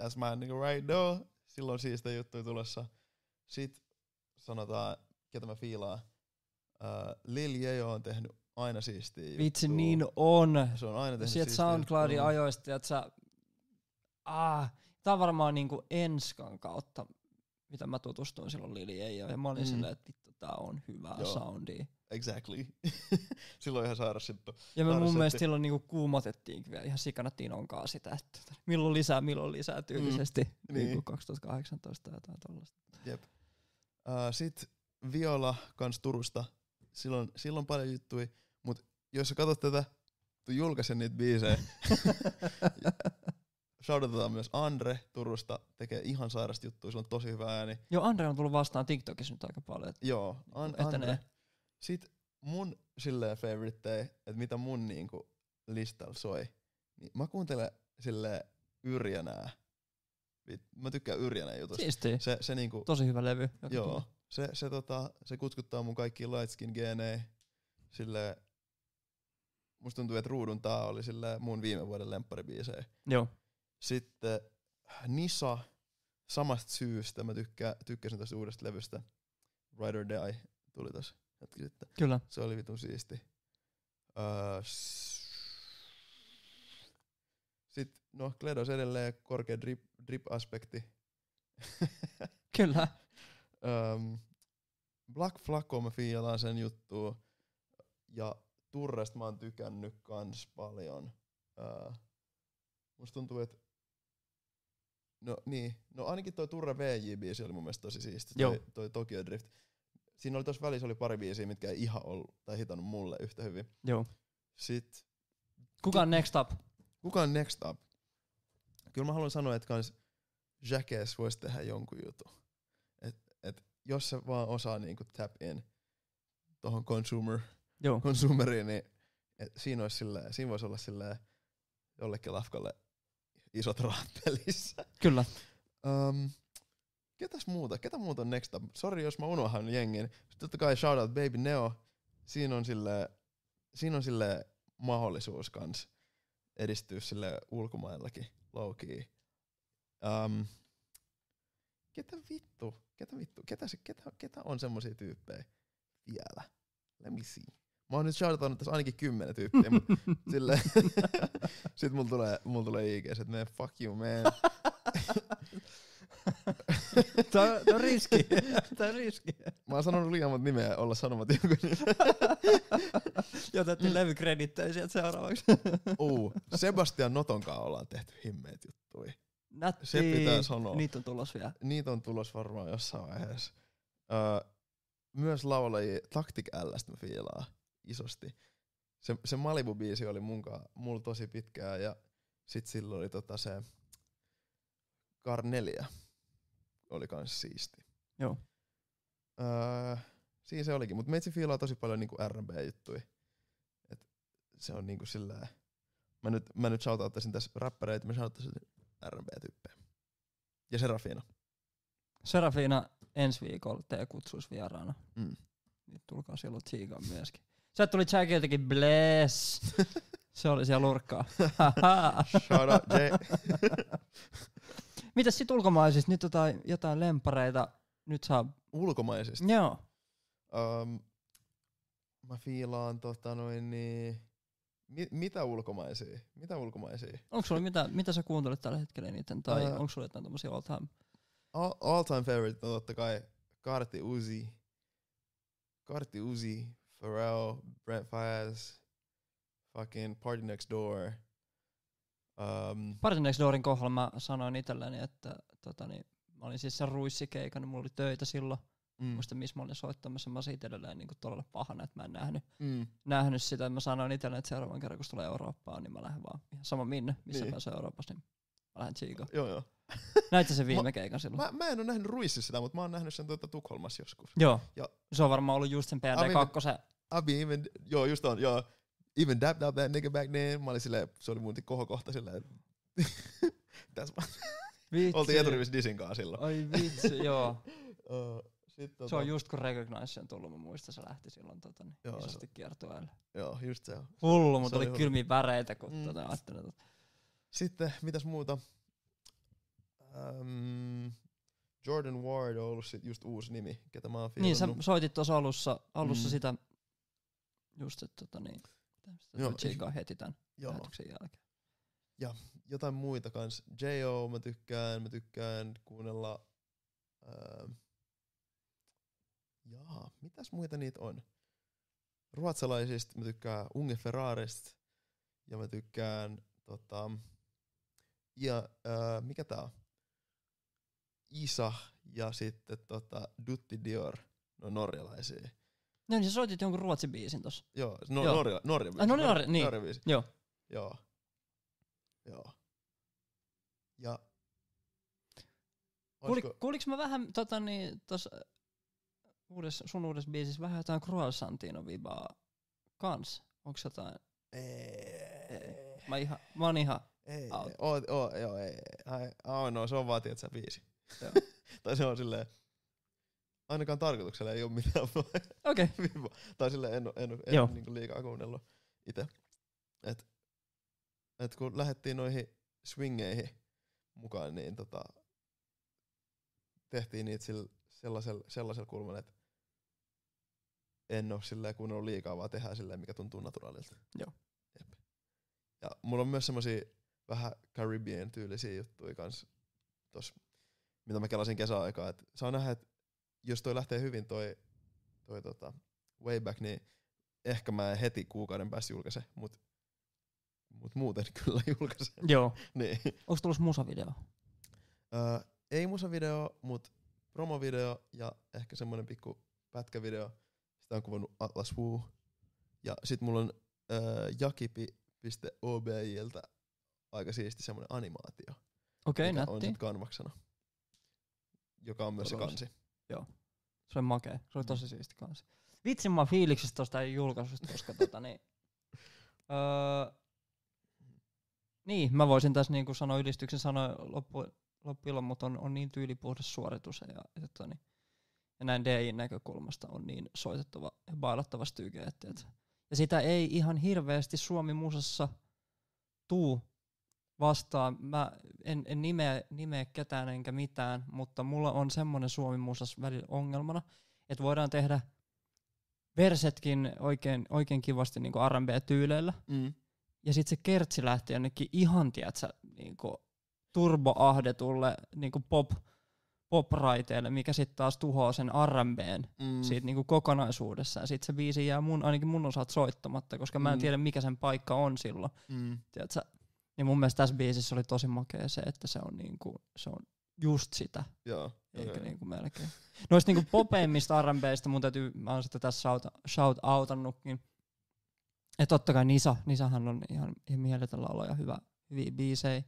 That's my nigga right now. Silloin siistä juttuja tulossa. Sitten sanotaan, ketä mä fiilaan. Uh, Lil Jejo on tehnyt aina siistiä Vitsi, juttua. niin on. Se on aina tehnyt Sieltä siistiä SoundCloudin juttua. ajoista, että sä... Ah, tää on varmaan niinku Enskan kautta, mitä mä tutustuin silloin Lili Eijo. Ja mä olin Mm. silleen, että vittu, tää on hyvää Joo. soundia. Exactly. Silloin ihan sairas juttu. Ja me mun mielestä silloin niinku kuumotettiin vielä ihan sikana Tinonkaan sitä, että milloin lisää, milloin lisää tyylisesti. Mm. Niin. Niin. 2018 tai jotain tollasta. Jep. Uh, Sitten Viola kans Turusta. Silloin, silloin paljon juttui, mut jos sä katsot tätä, tuu julkaisen niitä biisejä. Shoutoutetaan myös Andre Turusta, tekee ihan sairasta juttua, sillä on tosi hyvä ääni. Joo, Andre on tullut vastaan TikTokissa nyt aika paljon. Et Joo, An- Etenee. Andre. Sitten mun silleen favorite, että mitä mun niinku listalla soi, niin mä kuuntelen silleen Yrjänää. Vit- Mä tykkään Yrjänää jutusta. siistiä. Se, se niinku, Tosi hyvä levy. Joo, tulee. se, se, tota, se kutkuttaa mun kaikki lightskin geenejä. Sille musta tuntuu, että ruudun tää oli sille mun viime vuoden lempparibiisejä. Joo. Sitten Nisa, samasta syystä mä tykkää, tykkäsin tästä uudesta levystä. Ride or Die tuli tossa hetki sitten. Kyllä. Se oli vitun siisti. Öö, s- sitten, no Kledos edelleen korkea drip, drip-aspekti. Kyllä. Um, Black Flaco mä fiilaan sen juttua. Ja Turresta mä oon tykännyt kans paljon. Uh, musta tuntuu, että No niin, no ainakin toi Turre VJ-biisi oli mun mielestä tosi siisti. Joo. Toi, toi Tokyo Drift. Siinä oli tossa välissä oli pari biisiä, mitkä ei ihan ollut tai hitannut mulle yhtä hyvin. Joo. Sitten, Kuka on next up? kuka on next up? Kyllä mä haluan sanoa, että kans Jackass voisi tehdä jonkun jutun. Et, et jos se vaan osaa niinku tap in tohon consumer, Joo. consumeriin, niin et siinä, olisi silleen, siinä voisi olla silleen jollekin lafkalle isot rahat pelissä. Kyllä. Um, ketäs muuta? Ketä muuta on next up? Sori jos mä unohan jengin. Sitten totta kai shoutout Baby Neo. Siinä on sille, siinä on sille mahdollisuus kans edistyä sille ulkomaillakin low key. Um, ketä vittu, ketä vittu, ketä, se, ketä, ketä on semmosia tyyppejä vielä? Let me see. Mä oon nyt shoutannut tässä ainakin kymmenen tyyppiä, mut sille sit mulla tulee, mulla tulee IG, että man, fuck you man. Tää on, on riski. Tää on riski. Mä oon sanonut liian monta nimeä olla sanomatta jonkun nimen. Ja otettiin levykredittejä sieltä seuraavaksi. Uu, Sebastian Notonkaan ollaan tehty himmeet juttuja. Nätti. Se pitää sanoa. Niitä on tulos vielä. Niitä on tulos varmaan jossain vaiheessa. Öö, myös laulajia Tactic Lstä mä fiilaa isosti. Se, se Malibu-biisi oli munkaan, mulla tosi pitkään ja sit silloin oli tota se Kar 4 oli kans siisti. Joo. Öö, siinä se olikin, mutta meitsi fiilaa tosi paljon niinku R&B-juttuja. Et se on niinku sillä Mä nyt, mä nyt shoutouttaisin tässä räppäreitä, mä shoutouttaisin R&B-tyyppejä. Ja Serafina. Serafina ensi viikolla te kutsuis vieraana. Mm. Nyt tulkaa silloin tsiigaan myöskin. Sä tuli Jackiltakin bless. Se oli siellä lurkkaa. Shout out Jay. Mitäs sit ulkomaisista? Nyt jotain, jotain lempareita. Nyt saa... Ulkomaisista. Joo. Um, mä fiilaan tota noin niin... Mi- mitä ulkomaisia? Mitä ulkomaisia? Onko sulla mitä, mitä sä kuuntelet tällä hetkellä eniten? Tai Ää. onko sulla jotain tommosia all time? All, all time favorite on totta kai Karti Uzi. Karti Uzi, Pharrell, Brent Fayez, fucking Party Next Door. Um, Party Next Doorin kohdalla mä sanoin itselleni, että tota, niin, mä olin siis sen ruissikeikan, niin mulla oli töitä silloin. mm, Muista missä mä olin soittamassa, mä olisin itselleen niin todella pahana, että mä en nähnyt, mm, nähnyt sitä. Mä sanoin itselleen, että seuraavan kerran kun tulee Eurooppaan, niin mä lähden vaan ihan sama minne, missä Niin. pääsee Euroopassa, niin mä lähden Chiikoon. joo joo. Näitte se viime keikan silloin? Mä, mä en ole nähnyt Ruississa sitä, mutta mä oon nähnyt sen tuota Tukholmassa joskus. Joo. Ja- Se on varmaan ollut just sen PND2. Se, I be even, joo just on, joo. Even dapped up that nigga back then. Mä olin silleen, se oli mun kohokohta silleen, tässä mä vitsi. oltiin eturivissä Disin kanssa silloin. Ai vitsi, joo. Uh, sit, tota, Se on just kun Recognition tullut, mä muistan, se lähti silloin tota, niin, Joo, isosti kiertueelle. Joo, just se on. Hullu, se mutta oli oli kylmiä väreitä, kun Mm. tota, ajattelin, että Sitten, mitäs muuta? Um, Jordan Ward on ollut sit just uusi nimi, ketä mä oon Niin, sä soitit tuossa alussa, alussa mm. sitä, just että tota niin, Joo, Chigaa heti tämän Joo, lähetyksen jälkeen. jotain muita kans. J.O. mä tykkään, mä tykkään kuunnella... Ähm, jaa, mitäs muita niitä on? Ruotsalaisista mä tykkään Unge Ferrarista ja mä tykkään tota, ja äh, mikä tää on? Isa ja sitten tota, Dutti Dior, no norjalaisia. No niin, sä soitit jonkun ruotsin biisin tossa. Joo, no, Joo. Norja, Norja, Ai, no Norja, niin. Norja biisi. Joo. Joo. Joo. Ja Kuuli, olisiko- kuuliks mä vähän tota niin, tossa uudessa, sun uudessa biisissä vähän jotain Croissantino vibaa kans? Onks jotain? Ei. Mä, ihan, mä oon ihan, Ei, Out. oo, oo, joo, ei, ai, ai, no, se on vaan, tiedät sä, biisi. Joo. tai se on silleen, ainakaan tarkoituksella ei oo mitään okei. vibaa. Tai silleen en en en oo niinku liikaa kuunnellut itse. Et, et kun lähdettiin noihin swingeihin mukaan, niin tota, tehtiin niitä sillä, sellaisella, sellaisella kulmalla, että en oo silleen kuunnellut liikaa, vaan tehdään silleen, mikä tuntuu naturaalilta. Joo. Jep. Ja mulla on myös semmosia vähän Caribbean tyylisiä juttuja kans tos, mitä mä kelasin kesäaikaa. Et saa nähdä, että jos toi lähtee hyvin toi, toi tota, way back, niin ehkä mä en heti kuukauden päästä julkaise, mut, mut muuten kyllä julkaise. Joo. niin. Onks tulossa musavideo? Öö, ei musavideo, mut promovideo ja ehkä semmonen pikku pätkävideo. Sitä on kuvannut Atlas Wu. Ja sit mulla on öö, jakipi.objiltä aika siisti semmonen animaatio. Okei, on nätti. sit kanvaksena. Joka on myös se Todella kansi. Se on makea. Se oli tosi siisti kanssa. Vitsi mä oon fiiliksissä tosta julkaisusta, koska tota niin... Öö, niin, mä voisin tässä niinku sanoa ylistyksen sanoa loppu, loppuilon, mutta on, on niin tyylipuhdas suoritus ja, ja, tota niin, ja näin DIin näkökulmasta on niin soitettava ja bailattava styke. Et, et, ja sitä ei ihan hirveästi Suomi musassa tuu vastaan. Mä en, en nimeä, nimeä ketään enkä mitään, mutta mulla on semmonen Suomi musas välillä ongelmana, että voidaan tehdä versetkin oikein, oikein kivasti niin R&B-tyyleillä. Mm. Ja sitten se kertsi lähti jonnekin ihan, tiedätkö, niin turboahdetulle niin pop, pop-raiteelle, mikä sitten taas tuhoaa sen R&Bn Mm. siitä niinku kokonaisuudessaan. Sitten se biisi jää mun, ainakin mun osalta soittamatta, koska mä en Mm. tiedä mikä sen paikka on silloin. Mm. Tiedätkö? Niin mun mielestä tässä biisissä oli tosi makea se, että se on, niinku, se on just sitä, Joo. eikä okei. niinku melkein. Noista niinku popeimmista R&Bistä mun täytyy, mä oon sitä tässä shout, shout outannutkin. Ja totta kai Nisa, Nisahan on ihan, ihan mieletön laulaja, hyvä, hyviä biisejä.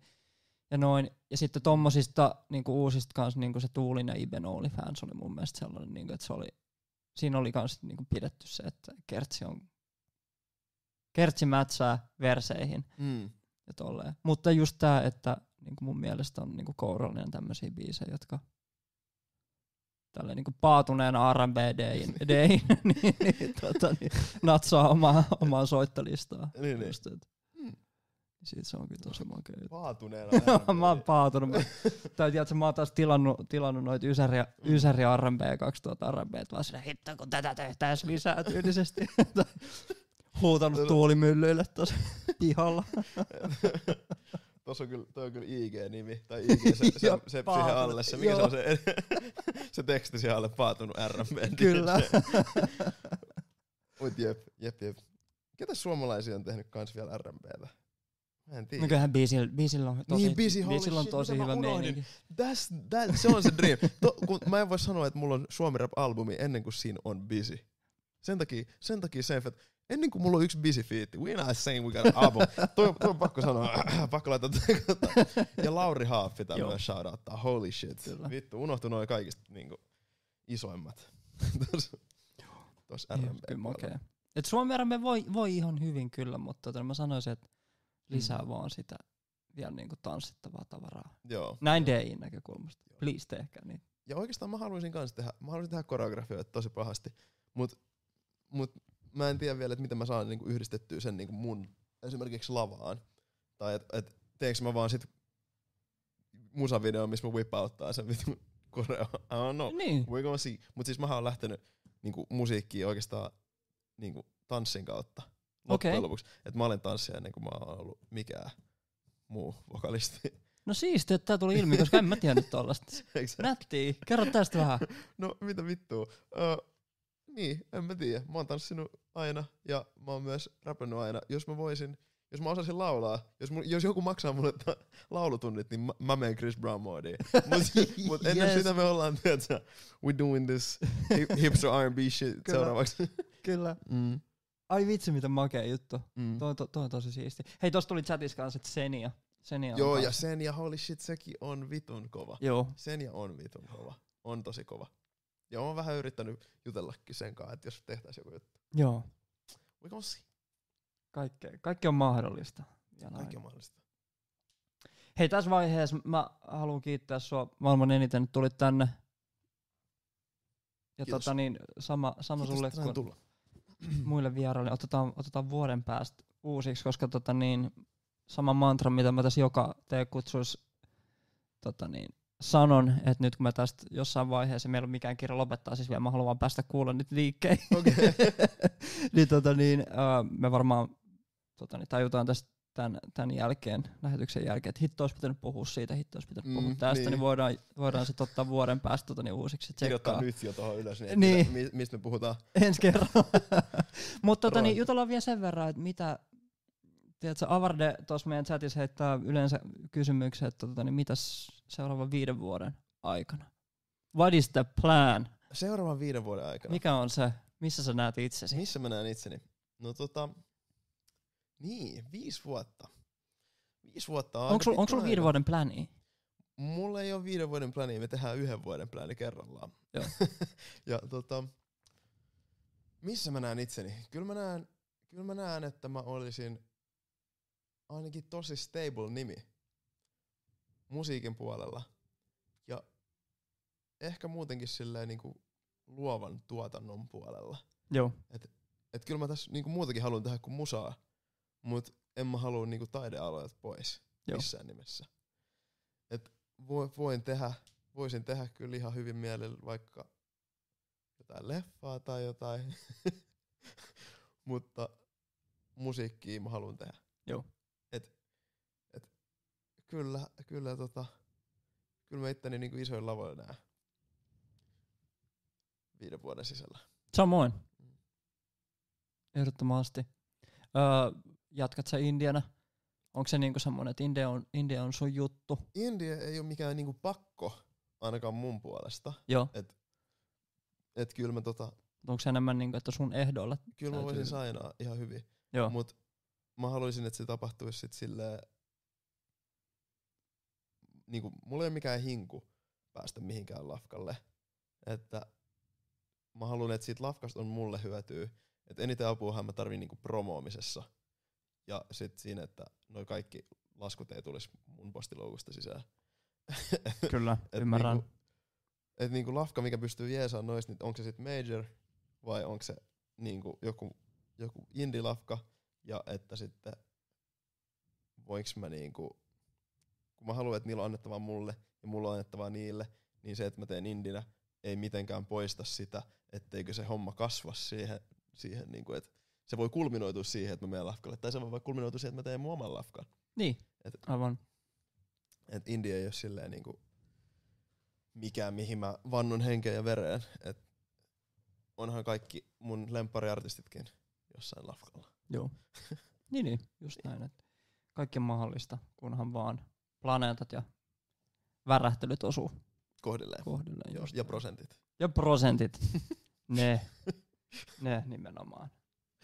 Ja noin. Ja sitten tommosista niinku uusista kans niinku se Tuulin ja Iben Only Fans oli mun mielestä sellainen, niinku, että se oli, siinä oli kans niinku pidetty se, että Kertsi on, Kertsi mätsää verseihin Mm. Ja tolleen. Mutta just tää, että niinku mun mielestä on niinku kourallinen tämmöisiä biisejä, jotka tällä niinku paatuneen R&B Dayin, Dayin niin, niin, tota, niin, natsaa omaa, omaa soittolistaa. Niin, niin. Just, et. Mm. Siitä se onkin tosi makea juttu. Vaatuneena. mä oon paatunut. Mä, tai tiedätkö, mä oon taas tilannut, tilannut noita Ysäri, Ysäri R&B 2000 R&B, vaan sillä hitto kun tätä tehtäis lisää tyylisesti. Huutanut tuulimyllyille tuossa pihalla. Tuossa on kyllä, toi on kyllä IG-nimi, tai IG, se, se, Joo, se, siihen paatunut, alle, se, mikä se on se, se teksti siihen alle, paatunut R&B. Kyllä. Mut jep, jep, jep. Ketä suomalaisia on tehnyt kans vielä R&Btä? Mä en tiedä. Mikähän biisillä, biisillä on tosi, Niin, biisi, biisillä on tosi hyvä meininki. That's, that, se on se dream. To, kun mä en voi sanoa, että mulla on Suomi Rap-albumi ennen kuin siinä on busy. Sen takia, sen takia se, että ennen kuin mulla on yksi busy feat, we're not saying we got an album. toi, toi on pakko sanoa, pakko laittaa. Ja Lauri Haaffi Joo. tämmönen shoutouttaa, holy shit. Kyllä. Vittu, unohtu noin kaikista niinku, isoimmat. Tuossa R&B. Kyllä makea. Et Suomi R&B voi, voi ihan hyvin kyllä, mutta tota, mä sanoisin, että lisää Mm. vaan sitä vielä niinku tanssittavaa tavaraa. Joo. Näin DIin näkökulmasta. Please tehkää niin. Ja oikeastaan mä haluaisin kans tehdä, mä haluaisin tehdä koreografioita tosi pahasti, mut, mut mä en tiedä vielä, että miten mä saan niinku yhdistettyä sen niinku mun esimerkiksi lavaan. Tai et, et teekö mä vaan sit musavideo, missä mä whipauttaa sen vitun koreo. I don't know. Niin. We're gonna see. Mut siis mä oon lähtenyt niinku musiikkiin oikeastaan niinku tanssin kautta. Loppujen Okei. lopuksi. Et mä olen tanssija ennen kuin mä oon ollut mikään muu vokalisti. No siistiä, että tää tuli ilmi, koska en mä tiennyt tollasta. Nättiä. Kerro tästä vähän. No mitä vittua? Öö, niin, en mä tiedä. Mä oon tanssinut aina ja mä oon myös räpännyt aina. Jos mä voisin, jos mä osaisin laulaa, jos, mun, jos joku maksaa mulle ta- laulutunnit, niin mä, mä menen Chris Brown moodiin. Mut, mut ennen Yes. sitä me ollaan, tiedätkö, we doing this hip- hipster R&B shit Kyllä. seuraavaksi. Kyllä. Mm. Ai vitsi, mitä makea juttu. Mm. Toi, toi, toi on tosi siisti. Hei, tossa tuli chatissa kanssa, että Senia. Senia on Joo, ja kans- sen ja holy shit, sekin on vitun kova. Joo. Sen ja on vitun kova. On tosi kova. Ja mä oon vähän yrittänyt jutellakin sen kanssa, että jos tehtäisiin joku juttu. Joo. We gonna see. Kaikkea. Kaikki on mahdollista. Ja näin. Kaikki on mahdollista. Hei, tässä vaiheessa mä haluan kiittää sua maailman eniten, että tulit tänne. Ja Kiitos. tota niin, sama, sama Kiitos, sulle kuin tulla. muille vieraille. Otetaan, otetaan vuoden päästä uusiksi, koska tota niin, sama mantra, mitä mä tässä joka tee kutsuis tota niin, sanon, että nyt kun mä tästä jossain vaiheessa, meillä on mikään kirja lopettaa, siis vielä mä haluan päästä kuulla nyt liikkeihin. Okei. niin, tota niin, uh, me varmaan tota niin, tajutaan tästä tämän, tämän jälkeen, lähetyksen jälkeen, että hitto olisi pitänyt puhua siitä, hitto olisi pitänyt Mm, puhua tästä, niin, niin. voidaan, voidaan sitten ottaa vuoden päästä tota niin, uusiksi Kirjoittaa nyt jo tuohon ylös, niin, Niin. Mitä, mistä me puhutaan. Ensi kerralla. Mutta tota, niin, jutellaan vielä sen verran, että mitä, tiedätkö, Avarde tuossa meidän chatissa heittää yleensä kysymyksen, että tota, niin mitäs seuraavan viiden vuoden aikana? What is the plan? Seuraavan viiden vuoden aikana. Mikä on se, missä sä näet itsesi? Missä mä näen itseni? No tota, niin, viisi vuotta. Viisi vuotta on Onko sulla onko pitkä sulla viiden vuoden plani? Mulla ei ole viiden vuoden plania, me tehdään yhden vuoden plani kerrallaan. Joo. ja tota, missä mä näen itseni? Kyllä mä näen, kyllä mä näen, että mä olisin ainakin tosi stable nimi musiikin puolella. Ja ehkä muutenkin silleen niinku luovan tuotannon puolella. Joo. Et kyllä mä tässä niinku muutakin haluan tehdä kuin musaa, mut en mä halua niinku taidealoilta pois. Joo. missään nimessä. Et vo, voin tehdä, voisin tehdä kyllä ihan hyvin mielellä vaikka jotain leffaa tai jotain, mutta musiikkia mä haluan tehdä. Joo. Et, et, kyllä, kyllä, tota, kyllä mä itteni niinku isoin lavoilla näen viiden vuoden sisällä. Samoin. Mm. Ehdottomasti. Öö, jatkat sä Indiana? Onko se niinku semmonen, että India on, India on sun juttu? India ei ole mikään niinku pakko, ainakaan mun puolesta. Joo. Et kyllä mä, tota, Onko se enemmän niinku, että sun ehdolla? kyllä mä voisin sainaa ihan hyvin. Joo. Mut mä haluaisin, että se tapahtuisi sit silleen, niinku, mulla ei ole mikään hinku päästä mihinkään lafkalle. Että mä haluan, että siitä lafkasta on mulle hyötyä. Että eniten apuahan mä tarvin niinku promoomisessa. Ja sit siinä, että noi kaikki laskut ei tulisi mun postiloukusta sisään. Kyllä, Et ymmärrän. Niinku, et niinku lafka, mikä pystyy jeesaan noista, niin onko se sitten major vai onko se niinku joku, joku indie-lafka. Ja että sitten voinko mä niinku, kun mä haluan, että niillä on annettavaa mulle ja mulla on annettavaa niille, niin se, että mä teen indinä, ei mitenkään poista sitä, etteikö se homma kasva siihen, siihen niinku, että se voi kulminoitua siihen, että mä menen lafkalle. Tai se voi vaikka kulminoitua siihen, että mä teen mun oman lafkan. Niin, Et aivan. et India ei ole silleen niinku mikään, mihin mä vannun henkeen ja vereen. Et onhan kaikki mun lemppariartistitkin jossain lafkalla. Joo. niin, niin, just näin. Että kaikki on mahdollista, kunhan vaan planeetat ja värähtelyt osuu Kohdilleen. kohdilleen. Just ja prosentit. ja prosentit. ne, ne nimenomaan.